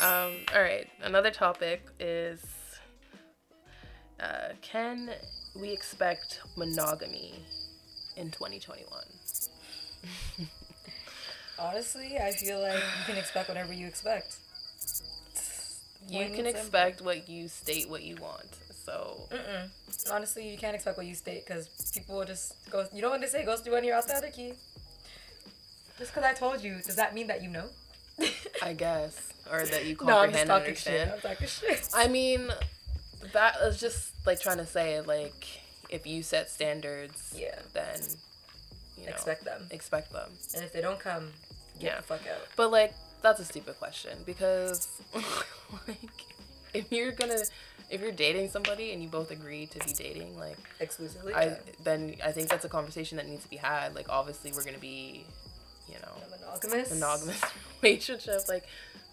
um, all right. Another topic is uh, can we expect monogamy in 2021? Honestly, I feel like you can expect whatever you expect. You can simple. expect what you state what you want. So, Mm-mm. Honestly, you can't expect what you state because people will just go. You know what they say? Goes through one ear out the other key. Just because I told you, does that mean that you know? I guess. Or that you no, I'm comprehend just talking shit. understand. I'm talking shit. I mean, that is just like trying to say like if you set standards, Yeah. then you know expect them, expect them. and if they don't come, get Yeah. the fuck out. But like that's a stupid question because like if you're gonna if you're dating somebody and you both agree to be dating, like Exclusively. I yeah. then I think that's a conversation that needs to be had. Like obviously we're gonna be, you know, monogamous. monogamous relationship. Like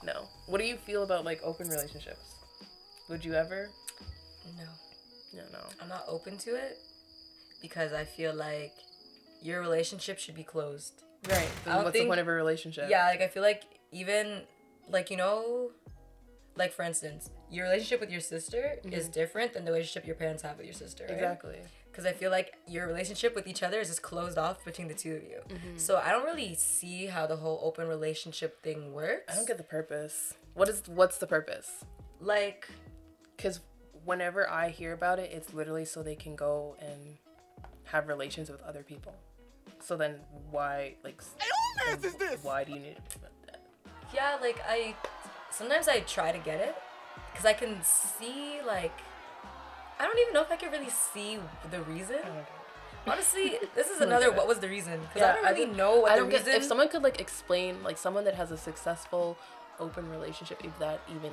no. What do you feel about like open relationships? Would you ever? No, No, no. I'm not open to it because I feel like your relationship should be closed. Right. Then what's the point of a relationship? Yeah, like I feel like even like you know, like for instance, your relationship with your sister is different than the relationship your parents have with your sister. Right? Exactly. Because I feel like your relationship with each other is just closed off between the two of you. Mm-hmm. So I don't really see how the whole open relationship thing works. I don't get the purpose. What is what's the purpose? like Because whenever I hear about it, it's literally so they can go and have relations with other people. So then why like then why do you need to do that? yeah, like I sometimes I try to get it because I can see like I don't even know if I can really see the reason. Oh Honestly, this is oh another what was the reason? Because I don't really don't- know what I the don't reason. get if someone could like explain like someone that has a successful open relationship, if that even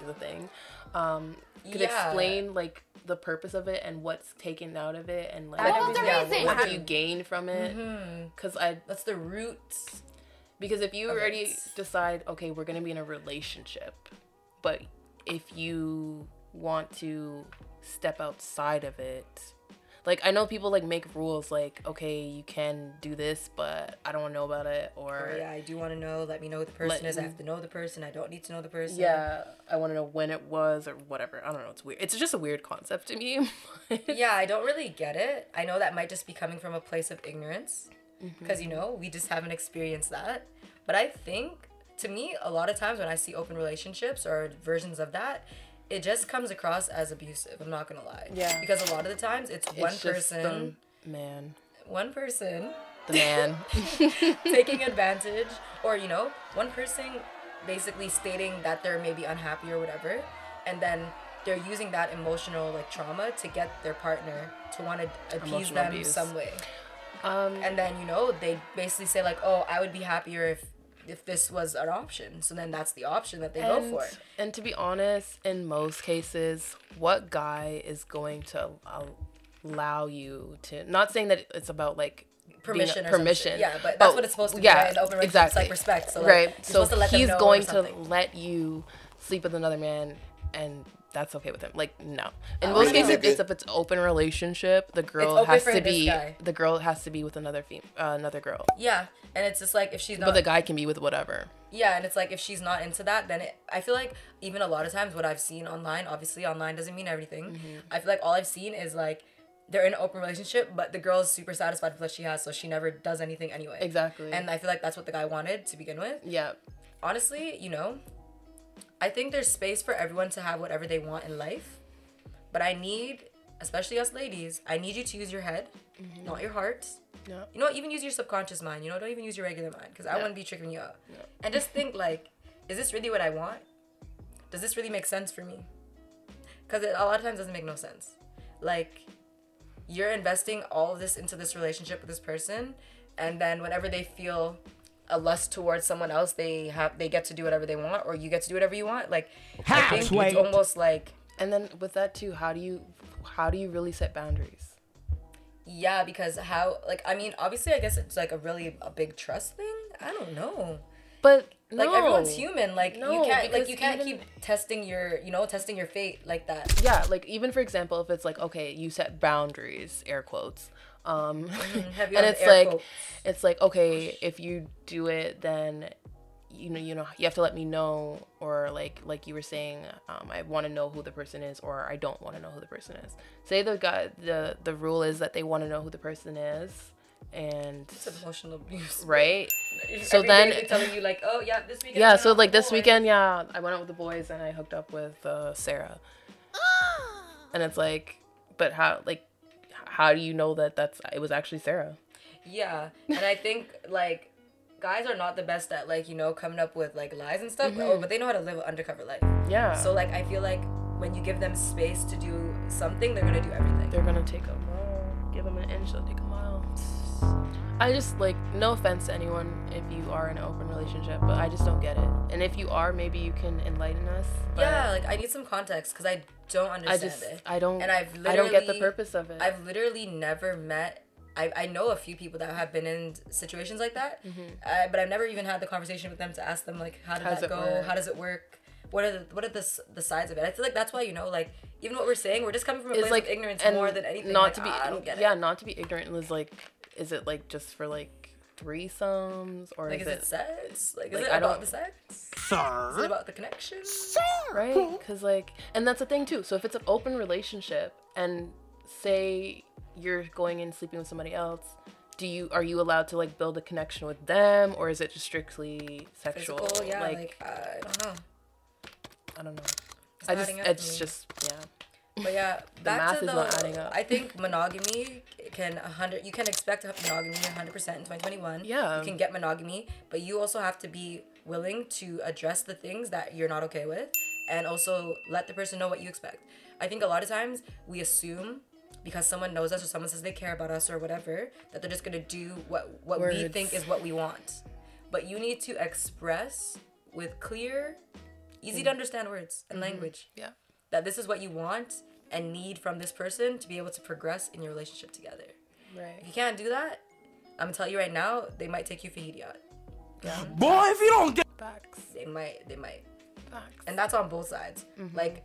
is a thing, um, could Yeah. explain like the purpose of it and what's taken out of it and like What was the Yeah, reason? what do you gain from it? Because I That's the roots. because if you already it. decide okay we're gonna be in a relationship, but if you want to step outside of it. Like I know people like make rules like okay you can do this but I don't want to know about it or Or yeah, I do want to know. Let me know who the person Let is. I have to know the person. I don't need to know the person. Yeah, I want to know when it was or whatever. I don't know. It's weird. It's just a weird concept to me. yeah, I don't really get it. I know that might just be coming from a place of ignorance Mm-hmm. because you know we just haven't experienced that. But I think to me, a lot of times when I see open relationships or versions of that, it just comes across as abusive. I'm not gonna lie. Yeah. Because a lot of the times it's, one It's just person, the man, one person the man. taking advantage, or you know, one person basically stating that they're maybe unhappy or whatever, and then they're using that emotional like trauma to get their partner to want to appease Emotional them abuse. some way. um, And then you know they basically say like, "Oh, I would be happier if if this was an option." So then that's the option that they go for. and to be honest, in most cases, what guy is going to allow you to? Not saying that it's about like being a- Permission permission. Yeah, but that's what it's supposed to be, Yeah, right? Open exactly. like respect. So, like, right. you're So supposed to let them he's going to let you sleep with another man, and that's okay with him. Like no. In Oh, most cases, know. it's if it's open relationship, the girl has to be guy. the girl has to be with another fem- uh, another girl, Yeah, and it's just like if she's not but the guy can be with whatever. Yeah, and it's like if she's not into that, then it, I feel like even a lot of times what I've seen online, obviously online doesn't mean everything. Mm-hmm. I feel like all I've seen is like they're in an open relationship, but the girl is super satisfied with what she has, so she never does anything anyway. Exactly. And I feel like that's what the guy wanted to begin with. yeah. Honestly, you know, I think there's space for everyone to have whatever they want in life, but I need, especially us ladies, I need you to use your head, mm-hmm. not your heart. Yeah. You know, even use your subconscious mind. You know, don't even use your regular mind because I Yeah. wouldn't be tricking you out. And just think like, is this really what I want? Does this really make sense for me? Because a lot of times doesn't make no sense. Like, you're investing all of this into this relationship with this person, and then whenever they feel a lust towards someone else, they have they get to do whatever they want, or you get to do whatever you want. Like, I think it's Halfway. almost like And then with that too, how do you how do you really set boundaries? Yeah, because how like I mean, obviously I guess it's like a really a big trust thing. I don't know. But Like no. everyone's human. Like No, you can't like you can't even- keep testing your you know, testing your fate like that. Yeah, like even for example, if it's like okay, you set boundaries, air quotes. Um Have you and had it's air like quotes? it's like okay, if you do it then you know, you know, you have to let me know or like like you were saying, um, I want to know who the person is or I don't want to know who the person is. Say the guy the the rule is that they want to know who the person is and It's emotional abuse. right? So Every then- day they telling you like, oh yeah, this weekend. Yeah, so like this boys." weekend, yeah, I went out with the boys and I hooked up with uh, Sarah. and it's like, but how like how do you know that that's it was actually Sarah? Yeah, and I think like guys are not the best at like you know coming up with like lies and stuff, Mm-hmm. oh, but they know how to live an undercover life. Yeah. So like I feel like when you give them space to do something, they're gonna do everything. they're gonna take a mile, give them an inch, they'll take a mile. I just like no offense to anyone if you are in an open relationship, but I just don't get it. And if you are, maybe you can enlighten us. but Yeah, like I need some context because I don't understand I just it. I don't And I've I don't get the purpose of it. I've literally never met. I, I know a few people that have been in situations like that, uh, but I've never even had the conversation with them to ask them like, how did Mm-hmm. That go? work? How does it work? What are the what are the, the sides of it? I feel like that's why you know like even what we're saying, we're just coming from a it's place like of ignorance more than anything. Not like, to be, I don't get yeah, it. not to be ignorant was like, is it like just for like threesomes or Like, is, is it sex? Like, is like, it I about don't- the sex? Is it about the connection? right? Because like, and that's the thing too. So if it's an open relationship and say you're going and sleeping with somebody else, do you are you allowed to like build a connection with them or is it just strictly sexual? Physical? Yeah, like, like, I don't know. I don't know. It's I just adding up to it's me. just yeah. But yeah, back math to is the. not adding up. I think monogamy can a hundred. You can expect monogamy hundred percent in twenty twenty one. Yeah. You can get monogamy, but you also have to be willing to address the things that you're not okay with, and also let the person know what you expect. I think a lot of times we assume because someone knows us or someone says they care about us or whatever that they're just gonna do what what we think is what we want. But you need to express with clear, easy to mm. understand words and mm-hmm. language Yeah. That this is what you want and need from this person to be able to progress in your relationship together. Right. If Right. you can't do that, I'm gonna tell you right now, they might take you for idiot. Yeah. Boy, if you don't get Facts. They might, they might, Facts. and that's on both sides. Mm-hmm. Like,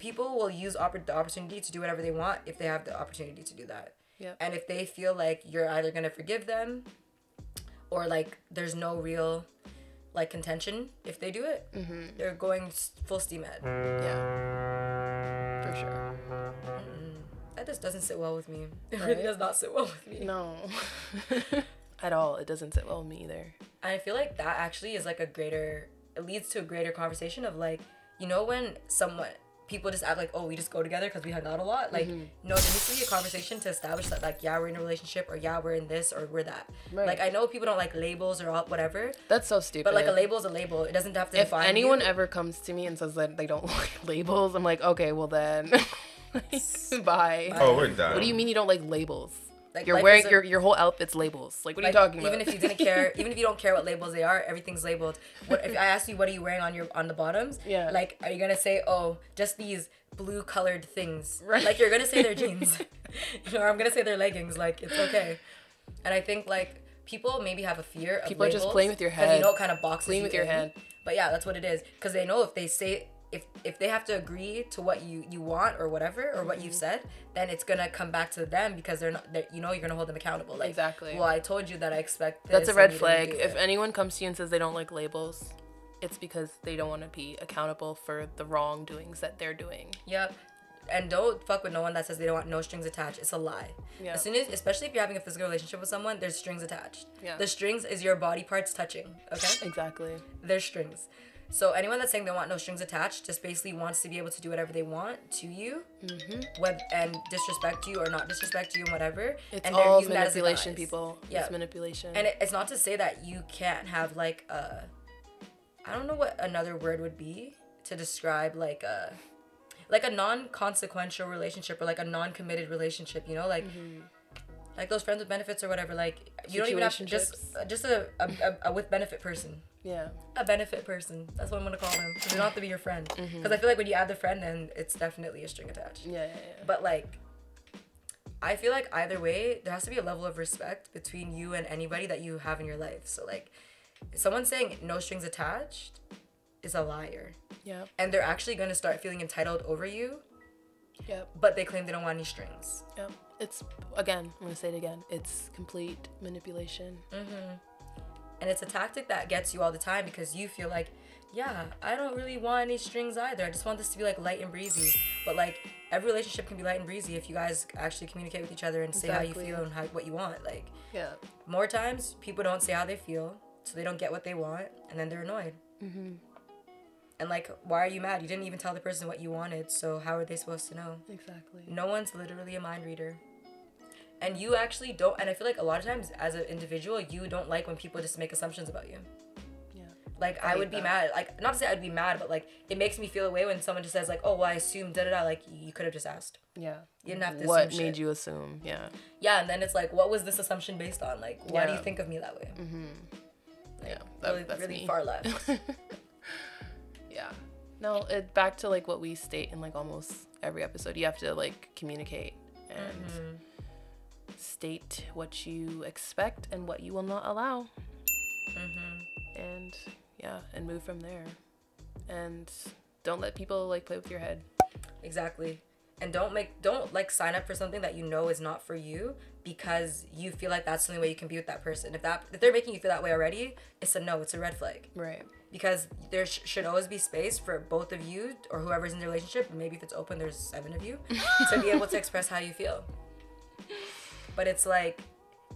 people will use oppor- the opportunity to do whatever they want if they have the opportunity to do that. Yep. And if they feel like you're either gonna forgive them, or like there's no real like contention if they do it, mm-hmm. they're going full steam ahead. Yeah. For sure. Mm-hmm. That just doesn't sit well with me. It Right? really does not sit well with me. No. At all. It doesn't sit well with me either. I feel like that actually is like a greater it leads to a greater conversation of like you know when someone people just act like oh we just go together because we hung out a lot like Mm-hmm. no there needs to be a conversation to establish that like yeah we're in a relationship or yeah we're in this or we're that Right. like I know people don't like labels or all, whatever That's so stupid. but like a label is a label it doesn't have to if define anyone you. ever comes to me and says that they don't like labels, I'm like, okay, well then, bye. Oh, we're done. What do you mean you don't like labels? Like, You're wearing a- your your whole outfit's labels. Like, what are you talking about? even if you didn't care even if you don't care what labels they are everything's labeled what if i ask you what are you wearing on your on the bottoms Yeah. like are you gonna say oh just these blue colored things Right. like you're gonna say they're jeans or i'm gonna say they're leggings like it's okay and i think like people maybe have a fear of People are just playing with your 'cause you know it kind of boxes Playing with your in. head. but yeah that's what it is because they know if they say if if they have to agree to what you you want or whatever or what Mm-hmm. you've said then it's gonna come back to them because they're not they're, you know you're gonna hold them accountable like Exactly. well i told you that i expect That's a red and you didn't flag. If it. anyone comes to you and says they don't like labels, it's because they don't want to be accountable for the wrongdoings that they're doing. yep and don't fuck with no one that says they don't want no strings attached. It's a lie. Yeah. As soon as, especially if you're having a physical relationship with someone, there's strings attached. Yeah. The strings is your body parts touching. Okay. Exactly. there's strings. So anyone that's saying they want no strings attached just basically wants to be able to do whatever they want to you, Mm-hmm. web and disrespect you or not disrespect you and whatever. It's and all using that as a manipulation, people. Yeah. It's manipulation. And it, it's not to say that you can't have like a, I don't know what another word would be to describe like a, like a non-consequential relationship or like a non-committed relationship. You know, like. Mm-hmm. Like those friends with benefits or whatever, like you don't even have to just just a, a, a, with benefit person yeah. a benefit person. That's what I'm gonna call them. they don't have to be your friend. Because Mm-hmm. I feel like when you add the friend, then it's definitely a string attached. Yeah. Yeah. yeah. But like, I feel like either way, there has to be a level of respect between you and anybody that you have in your life. So like, someone saying no strings attached is a liar, yeah. and they're actually gonna start feeling entitled over you. Yep. But they claim they don't want any strings. Yep. It's again. I'm gonna say it again. It's complete manipulation. Mhm. And it's a tactic that gets you all the time because you feel like, yeah, I don't really want any strings either. I just want this to be like light and breezy. But like every relationship can be light and breezy if you guys actually communicate with each other and say how you feel and how, what you want. Like Yeah. more times people don't say how they feel, so they don't get what they want, and then they're annoyed. Mm-hmm. And like, why are you mad? You didn't even tell the person what you wanted, so how are they supposed to know? Exactly. No one's literally a mind reader. And you actually don't, and I feel like a lot of times as an individual, you don't like when people just make assumptions about you. Yeah. Like I I, would be that. mad. Like not to say I'd be mad, but like it makes me feel a way when someone just says like, "Oh, well, I assumed da da da." Like you could have just asked. Yeah. You didn't have to assume. What assume made shit. you assume? Yeah. Yeah, and then it's like, what was this assumption based on? Like, why do you think of me that way? Mm-hmm. Yeah. really, that's really me. far left. Yeah. No, it back to like what we state in like almost every episode. You have to like communicate and Mm-hmm. State what you expect and what you will not allow. Mm-hmm. And yeah, and move from there. And don't let people like play with your head. exactly. And don't make don't like sign up for something that you know is not for you because you feel like that's the only way you can be with that person. If that if they're making you feel that way already, it's a no. It's a red flag. Right. because there sh- should always be space for both of you or whoever's in the relationship maybe if it's open there's seven of you to be able to express how you feel but it's like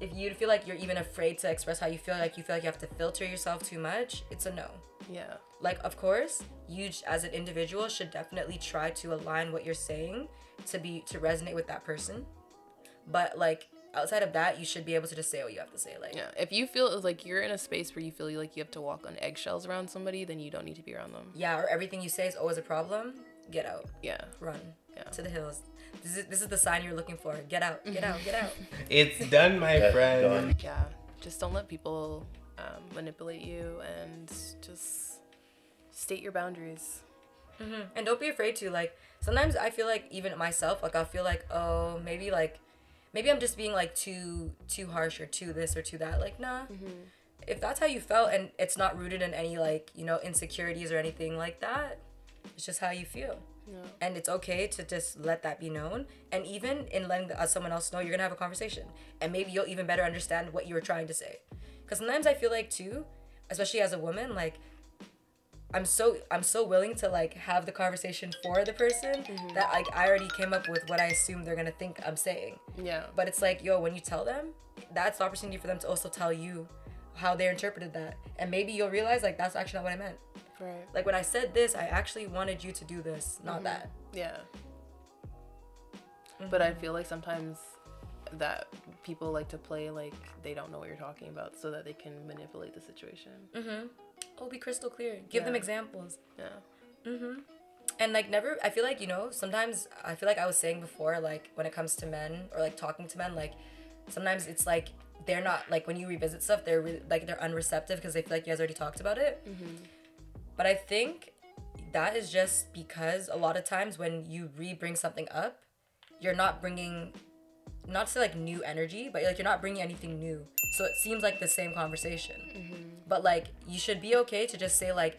if you feel like you're even afraid to express how you feel like you feel like you have to filter yourself too much it's a no Yeah. like of course you as an individual should definitely try to align what you're saying to be to resonate with that person but like outside of that you should be able to just say what you have to say like Yeah. If you feel like you're in a space where you feel like you have to walk on eggshells around somebody, then you don't need to be around them. yeah or everything you say is always a problem get out Yeah. run Yeah. to the hills. This is this is the sign you're looking for. Get out, get out, get out. It's done, my friend. done. Yeah. Just don't let people um, manipulate you and just state your boundaries. And don't be afraid to like. Sometimes I feel like even myself, like I'll feel like, oh, maybe like, maybe I'm just being like too too harsh or too this or too that. Like, nah. If that's how you felt and it's not rooted in any like you know insecurities or anything like that, it's just how you feel. Yeah. and it's okay to just let that be known. And even in letting the, uh, someone else know you're gonna have a conversation. And maybe you'll even better understand what you were trying to say. Because sometimes i feel like too especially as a woman like i'm so i'm so willing to like have the conversation for the person that like i already came up with what i assume they're gonna think i'm saying. Yeah. but it's like yo when you tell them that's the opportunity for them to also tell you how they interpreted that. And maybe you'll realize like that's actually not what i meant Right. like when i said this i actually wanted you to do this not mm-hmm. that Yeah. Mm-hmm. But I feel like sometimes that people like to play like they don't know what you're talking about so that they can manipulate the situation. Mm-hmm. Oh, be crystal clear. Give them examples. Yeah. examples. Yeah. Mm-hmm. And like never I feel like, you know, sometimes I feel like I was saying before, like when it comes to men or like talking to men, like sometimes it's like they're not like when you revisit stuff, they're really, like they're unreceptive because they feel like you guys already talked about it. But I think that is just because a lot of times when you re-bring something up, you're not bringing, not to like new energy, but like you're not bringing anything new. So it seems like the same conversation. Mm-hmm. But like you should be okay to just say like,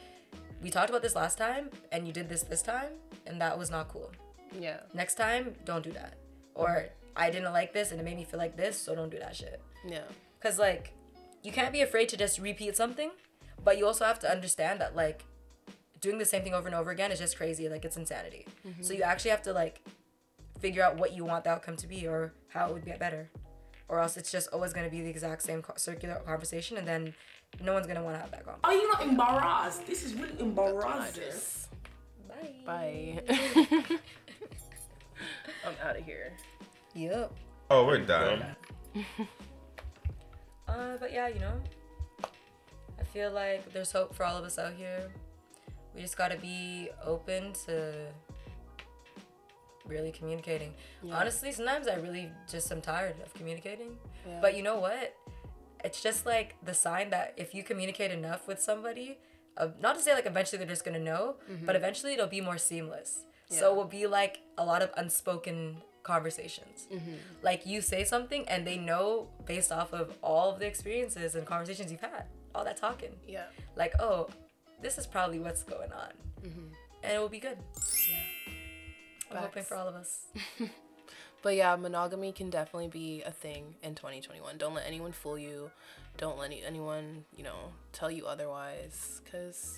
we talked about this last time and you did this this time and that was not cool. Yeah. Next time, don't do that. Or I didn't like this and it made me feel like this, so don't do that shit. Yeah. Cause like, you can't be afraid to just repeat something, but you also have to understand that like, doing the same thing over and over again is just crazy. Like it's insanity. So you actually have to like figure out what you want the outcome to be or how it would get better. Or else it's just always going to be the exact same co- circular conversation and then no one's going to want to have that conversation. Are you not embarrassed? This is really embarrassing. Bye. bye. I'm out of here. Yep. Oh, we're done. Uh, but yeah, you know, I feel like there's hope for all of us out here. We just gotta be open to really communicating. Honestly, sometimes I really just am tired of communicating. Yeah. But you know what? It's just like the sign that if you communicate enough with somebody, uh, not to say like eventually they're just gonna know, but eventually it'll be more seamless. So it will be like a lot of unspoken conversations. Like you say something and they know based off of all of the experiences and conversations you've had, all that talking. Yeah. Like, oh, this is probably what's going on. Mm-hmm. And it will be good. Yeah. I'm hoping for all of us. But yeah, monogamy can definitely be a thing in 2021. Don't let anyone fool you. Don't let any, anyone, you know, tell you otherwise. Because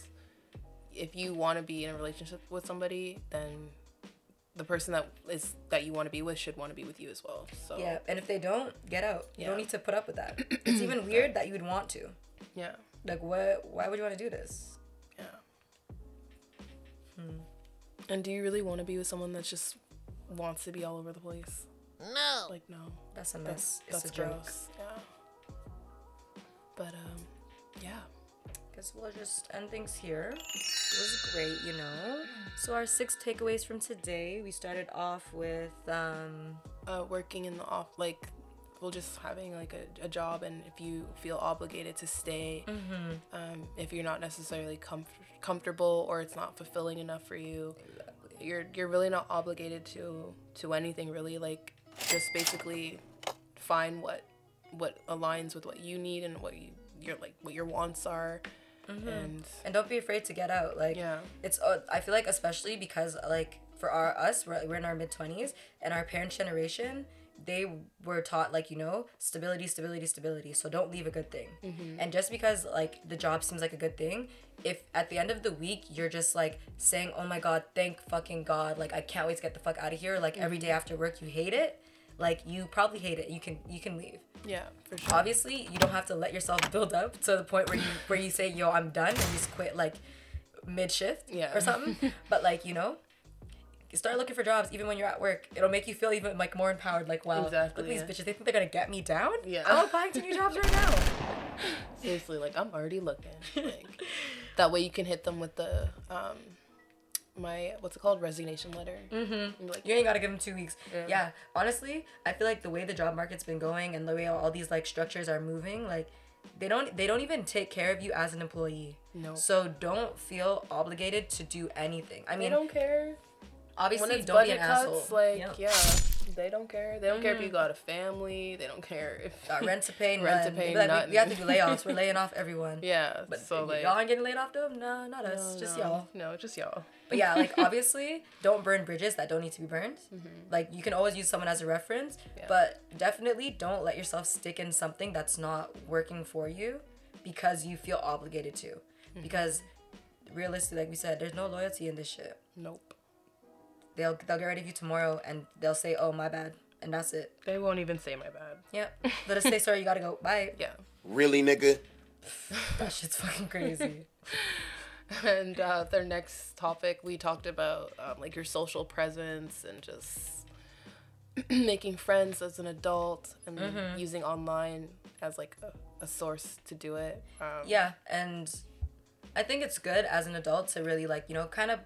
if you want to be in a relationship with somebody, then the person that is that you want to be with should want to be with you as well. So Yeah, and if they don't, get out. You Yeah. don't need to put up with that. It's even weird that you would want to. Yeah, Like, what? Why would you want to do this? yeah. And do you really want to be with someone that just wants to be all over the place? No. Like no. That's a That's mess. It's that's a joke. gross. Yeah. But um, yeah. Guess we'll just end things here. It was great, you know. So our six takeaways from today. We started off with um, uh, working in the off like well just having like a, a job and if you feel obligated to stay um, if you're not necessarily comf- comfortable or it's not fulfilling enough for you you're you're really not obligated to to anything really like just basically find what what aligns with what you need and what you your like what your wants are and and don't be afraid to get out. Like, Yeah. it's. Uh, I feel like especially because like for our us, we're, we're in our mid twenties, and our parents' generation, they were taught like you know stability, stability, stability. So don't leave a good thing. Mm-hmm. And just because like the job seems like a good thing, if at the end of the week you're just like saying, "Oh my God, thank fucking God!" Like I can't wait to get the fuck out of here. Like every day mm-hmm. after work, you hate it. Like you probably hate it. You can you can leave yeah for sure obviously you don't have to let yourself build up to the point where you where you say yo i'm done and you just quit like mid shift Yeah. or something but like you know start looking for jobs even when you're at work it'll make you feel even like more empowered like wow Exactly, look at these yeah. bitches they think they're gonna get me down Yeah. i'm applying to new jobs right now seriously like i'm already looking like that way you can hit them with the um my what's it called resignation letter mm-hmm. like you ain't gotta give them two weeks Yeah. yeah. honestly i feel like the way the job market's been going and the way all, all these like structures are moving like they don't they don't even take care of you as an employee No. so don't feel obligated to do anything i mean, they don't care obviously when it's don't be budget an cuts asshole like Yep. yeah they don't care they don't care if you got a family they don't care if got rent to pay, Rent to none. pay, like, we- we, have to do layoffs. We're laying off everyone. yeah But so like y'all aren't getting laid off though? No, not us. no, just no, y'all. no just y'all But yeah, like obviously, don't burn bridges that don't need to be burned. Mm-hmm. Like you can always use someone as a reference, Yeah. but definitely don't let yourself stick in something that's not working for you because you feel obligated to. Mm-hmm. Because realistically, like we said, there's no loyalty in this shit. nope They'll they'll get rid of you tomorrow and they'll say, "Oh, my bad," and that's it. they won't even say my bad Yep. Let us say sorry. You gotta go. Bye. yeah Really, nigga? That shit's fucking crazy. and uh, their next topic we talked about um, like your social presence and just making friends as an adult and Mm-hmm. using online as like a, a source to do it um, Yeah, and I think it's good as an adult to really like, you know, kind of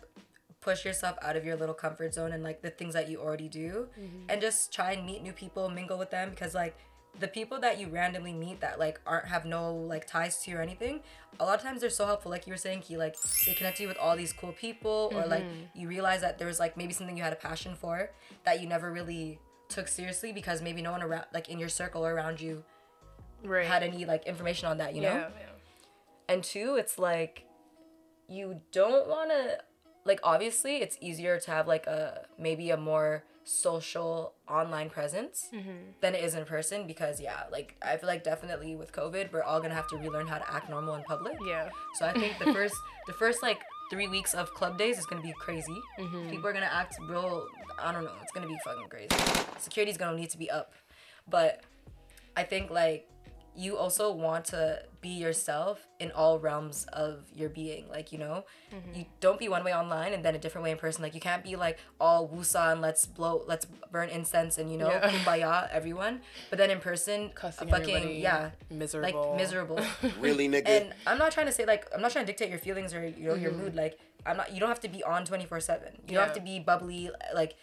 push yourself out of your little comfort zone and like the things that you already do mm-hmm. and just try and meet new people, mingle with them because like the people that you randomly meet that like aren't have no like ties to you or anything, a lot of times they're so helpful. Like you were saying, Key, like they connect you with all these cool people or like mm-hmm. you realize that there's like maybe something you had a passion for that you never really took seriously because maybe no one around like in your circle or around you right had any like information on that, you know? yeah, yeah. and two it's like you don't want to like obviously it's easier to have like a maybe a more social online presence mm-hmm. than it is in person because yeah like i feel like definitely with covid we're all gonna have to relearn how to act normal in public yeah so i think the first the first like three weeks of club days is gonna be crazy. Mm-hmm. People are gonna act real. I don't know. It's gonna be fucking crazy. Security's gonna need to be up, but I think like you also want to be yourself in all realms of your being. Like you know, you don't be one way online and then a different way in person. Like you can't be like all wusa and let's blow, let's burn incense and you know Yeah. kumbaya everyone. But then in person, Cussing fucking everybody, yeah, miserable. like miserable. Really, nigga? and I'm not trying to say like I'm not trying to dictate your feelings or you know your Mm-hmm. mood. Like I'm not. You don't have to be on 24 seven. You don't have to be bubbly. Like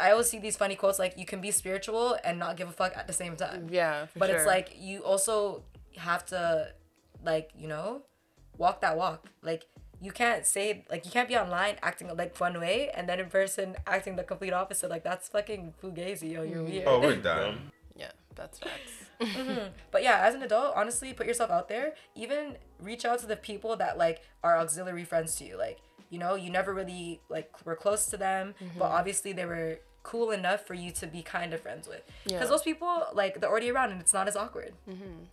I always see these funny quotes like you can be spiritual and not give a fuck at the same time. Yeah, for But it's like you also have to like you know walk that walk. Like you can't say like you can't be online acting like one way and then in person acting the complete opposite. Like that's fucking fugazi. Yo, Mm-hmm. you're weird. Oh, we're done. yeah, that's facts. But yeah, as an adult, honestly, put yourself out there. Even reach out to the people that like are auxiliary friends to you. Like, you know, you never really like were close to them, but obviously they were cool enough for you to be kind of friends with. Because Yeah. those people, like, they're already around and it's not as awkward. Mhm.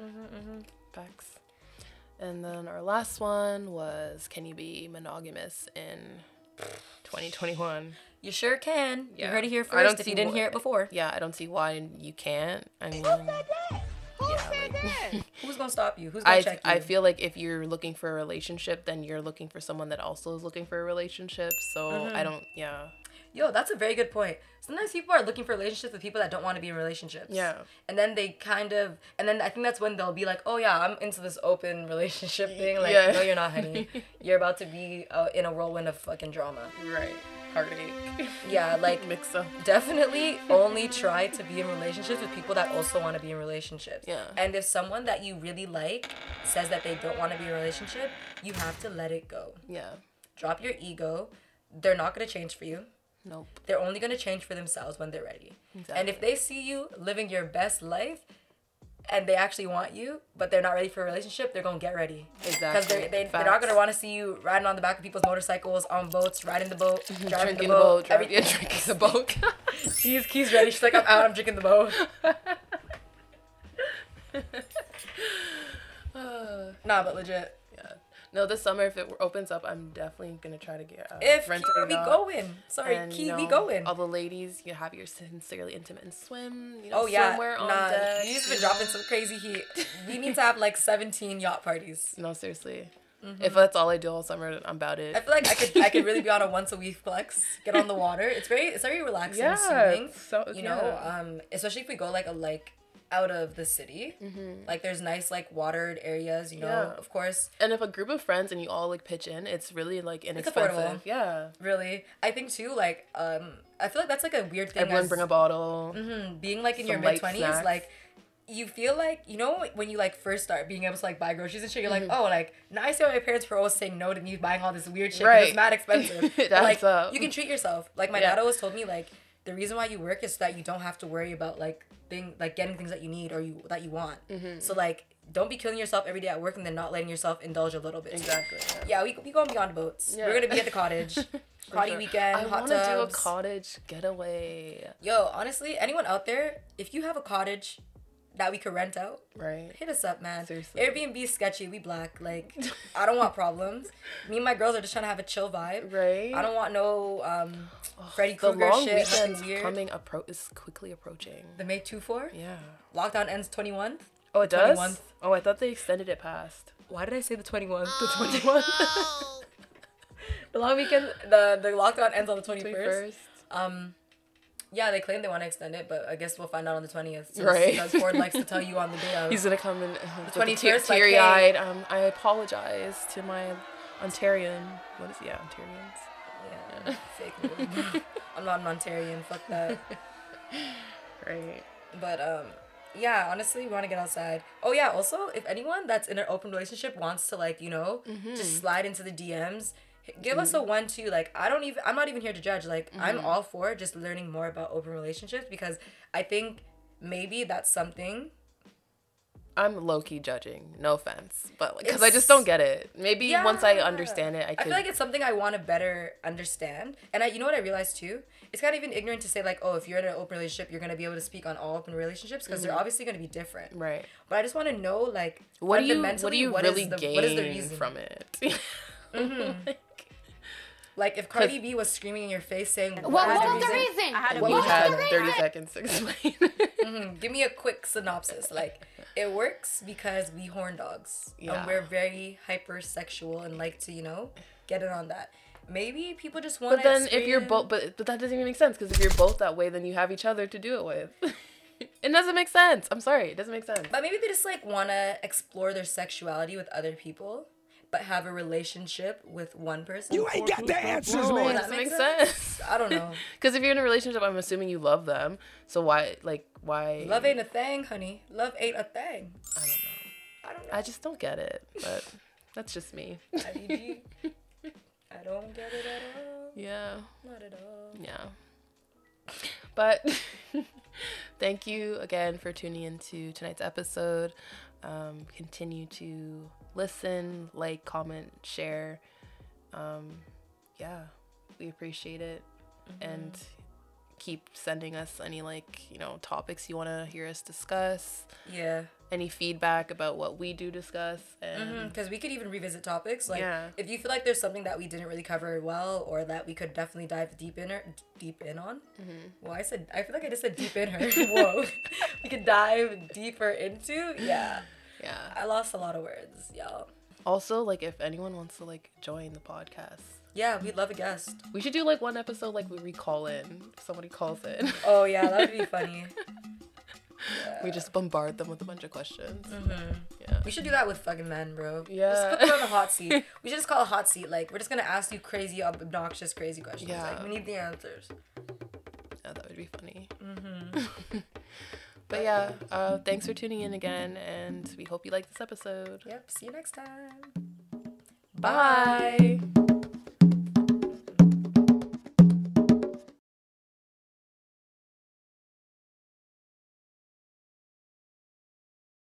Mhm. Facts. And then our last one was can you be monogamous in 2021? You sure can. Yeah. You heard it here I don't first if see you didn't wh- hear it before. Yeah, I don't see why you can't. I mean, yeah, like, Who's gonna stop you? Who's gonna I check you? I feel like if you're looking for a relationship, then you're looking for someone that also is looking for a relationship. So Mm-hmm. I don't. Yeah. Yo, that's a very good point. Sometimes people are looking for relationships with people that don't want to be in relationships. Yeah. And then they kind of, and then I think that's when they'll be like, oh yeah, I'm into this open relationship thing. Like, Yeah. no, you're not, honey. you're about to be uh, in a whirlwind of fucking drama. Right. Heartache. Yeah, like Mix up. definitely only try to be in relationships with people that also want to be in relationships. Yeah. And if someone that you really like says that they don't want to be in a relationship, you have to let it go. Yeah. Drop your ego. They're not gonna change for you. Nope. They're only gonna change for themselves when they're ready. Exactly. And if they see you living your best life and they actually want you, but they're not ready for a relationship, they're gonna get ready. Exactly. Because they're, they, they're not gonna wanna see you riding on the back of people's motorcycles, on boats, riding the boat, driving Drinking the boat, driving, yeah, everything. drinking the boat. She's keys ready. She's like, I'm out, I'm drinking the boat. nah, but legit. Yeah. No, this summer if it opens up, I'm definitely gonna try to get. Uh, If rent Key, it we out. going. Sorry, And, Key, you we know, going. All the ladies, you have your sincerely intimate and swim. You know, Oh yeah, swimwear on nah, deck. you've been dropping some crazy heat. We need to have like 17 yacht parties. No, seriously. If that's all I do all summer, I'm about it. I feel like I could I could really be on a once a week flex. Get on the water. It's very it's very relaxing, Yeah, soothing. so- you know, um, especially if we go like a like out of the city. Like there's nice like watered areas. You know, Mm-hmm. Yeah. of course. and if a group of friends and you all like pitch in, it's really like affordable. inexpensive. Yeah. Really, I think too. Like um, I feel like that's like a weird thing. Everyone as- bring a bottle. Mhm, being like in your mid twenties, like you feel like you know when you like first start being able to like buy groceries and shit, you're Mm-hmm. like, oh, like now I see why my parents were always saying no to me buying all this weird shit. Right. It's mad expensive. It But, like up. you can treat yourself. Like my Yeah. dad always told me, like the reason why you work is that you don't have to worry about like thing like getting things that you need or you that you want. Mm-hmm. So like don't be killing yourself every day at work and then not letting yourself indulge a little bit. Exactly. Yeah, we we going beyond boats. Yeah. We're gonna be at the cottage. Party Sure. weekend, I hot to do a cottage getaway. Yo, honestly, anyone out there, if you have a cottage that we could rent out, Right. hit us up, man. Seriously. Airbnb is sketchy. We black. Like, I don't want problems. Me and my girls are just trying to have a chill vibe. Right. I don't want no um, Freddy The Krueger shit. weekend's Nothing weird. coming appro- is quickly approaching. The May 2 4? Yeah. Lockdown ends 21th. Oh, it does. 21th. Oh, I thought they extended it past Why did I say the 21th? the twenty one. The long weekend, the, the lockdown ends on the 21st. Twenty first. Um, yeah, they claim they want to extend it, but I guess we'll find out on the 20th. Right. Because Ford likes to tell you on the day of. He's gonna come in uh, 21st, like, hey. teary eyed. Um, I apologize to my Ontarian. What is yeah, Ontarians? Yeah, fake. I'm not an Ontarian. Fuck that. Right. But um, yeah. Honestly, we want to get outside. Oh yeah. Also, if anyone that's in an open relationship wants to like you know Mm-hmm. just slide into the DMs, give us a one two. Like I don't even. I'm not even here to judge. Like I'm Mm-hmm. all for just learning more about open relationships because I think maybe that's something. I'm low key judging. No offense, but because I just don't get it. Maybe once I understand it, I I feel like it's something I want to better understand. And I, you know what I realized too? It's kind of even ignorant to say like, oh, if you're in an open relationship, you're gonna be able to speak on all open relationships because they're obviously gonna be different. Mm-hmm. right. But I just want to know like What do you? What do you what is really the- gain what is the reason? from it? Like, Like if Cardi B was screaming in your face saying, What, "What what was was the the reason?" reason? I had to What you had the 30 seconds to explain. Mhm. Give me a quick synopsis. Like it works because we horn dogs Yeah. and we're very hypersexual and like to you know get it on that. Maybe people just want. but then if you're both, but but that doesn't even make sense because if you're both that way, then you have each other to do it with. it doesn't make sense. I'm sorry, it doesn't make sense. But maybe they just like want to explore their sexuality with other people, but have a relationship with one person. You ain't got the answers, No, man. it that doesn't make make sense? sense. I don't know. Because if you're in a relationship, I'm assuming you love them. So why, like, why? Love ain't a thing, honey. Love ain't a thing. I don't know. I don't know. I just don't get it. But that's just me. IDG. I don't get it at all. Yeah. Not at all. Yeah. But thank you again for tuning into tonight's episode. Um, continue to listen, like, comment, share. Um, yeah, we appreciate it. And keep sending us any, like, you know, topics you want to hear us discuss, Yeah. any feedback about what we do discuss. And Because we could even revisit topics. Like, Yeah. if you feel like there's something that we didn't really cover well, or that we could definitely dive deep in, or, deep in on. Mm-hmm. Well, I said I feel like I just said deep in her. Whoa, we could dive deeper into. Yeah, yeah. I lost a lot of words, y'all. Also, like, if anyone wants to, like, join the podcast, Yeah, we'd love a guest. We should do like one episode like where we call in. Somebody calls in. Oh yeah, that would be funny. we just bombard them with a bunch of questions. Mm-hmm. Yeah. We should do that with fucking men, bro. Yeah. Just put them on the hot seat. We should just call it hot seat. Like we're just gonna ask you crazy, obnoxious, crazy questions. Yeah. Like we need the answers. Yeah, that would be funny. but yeah, uh, thanks for tuning in again, and we hope you like this episode. Yep. See you next time. Bye.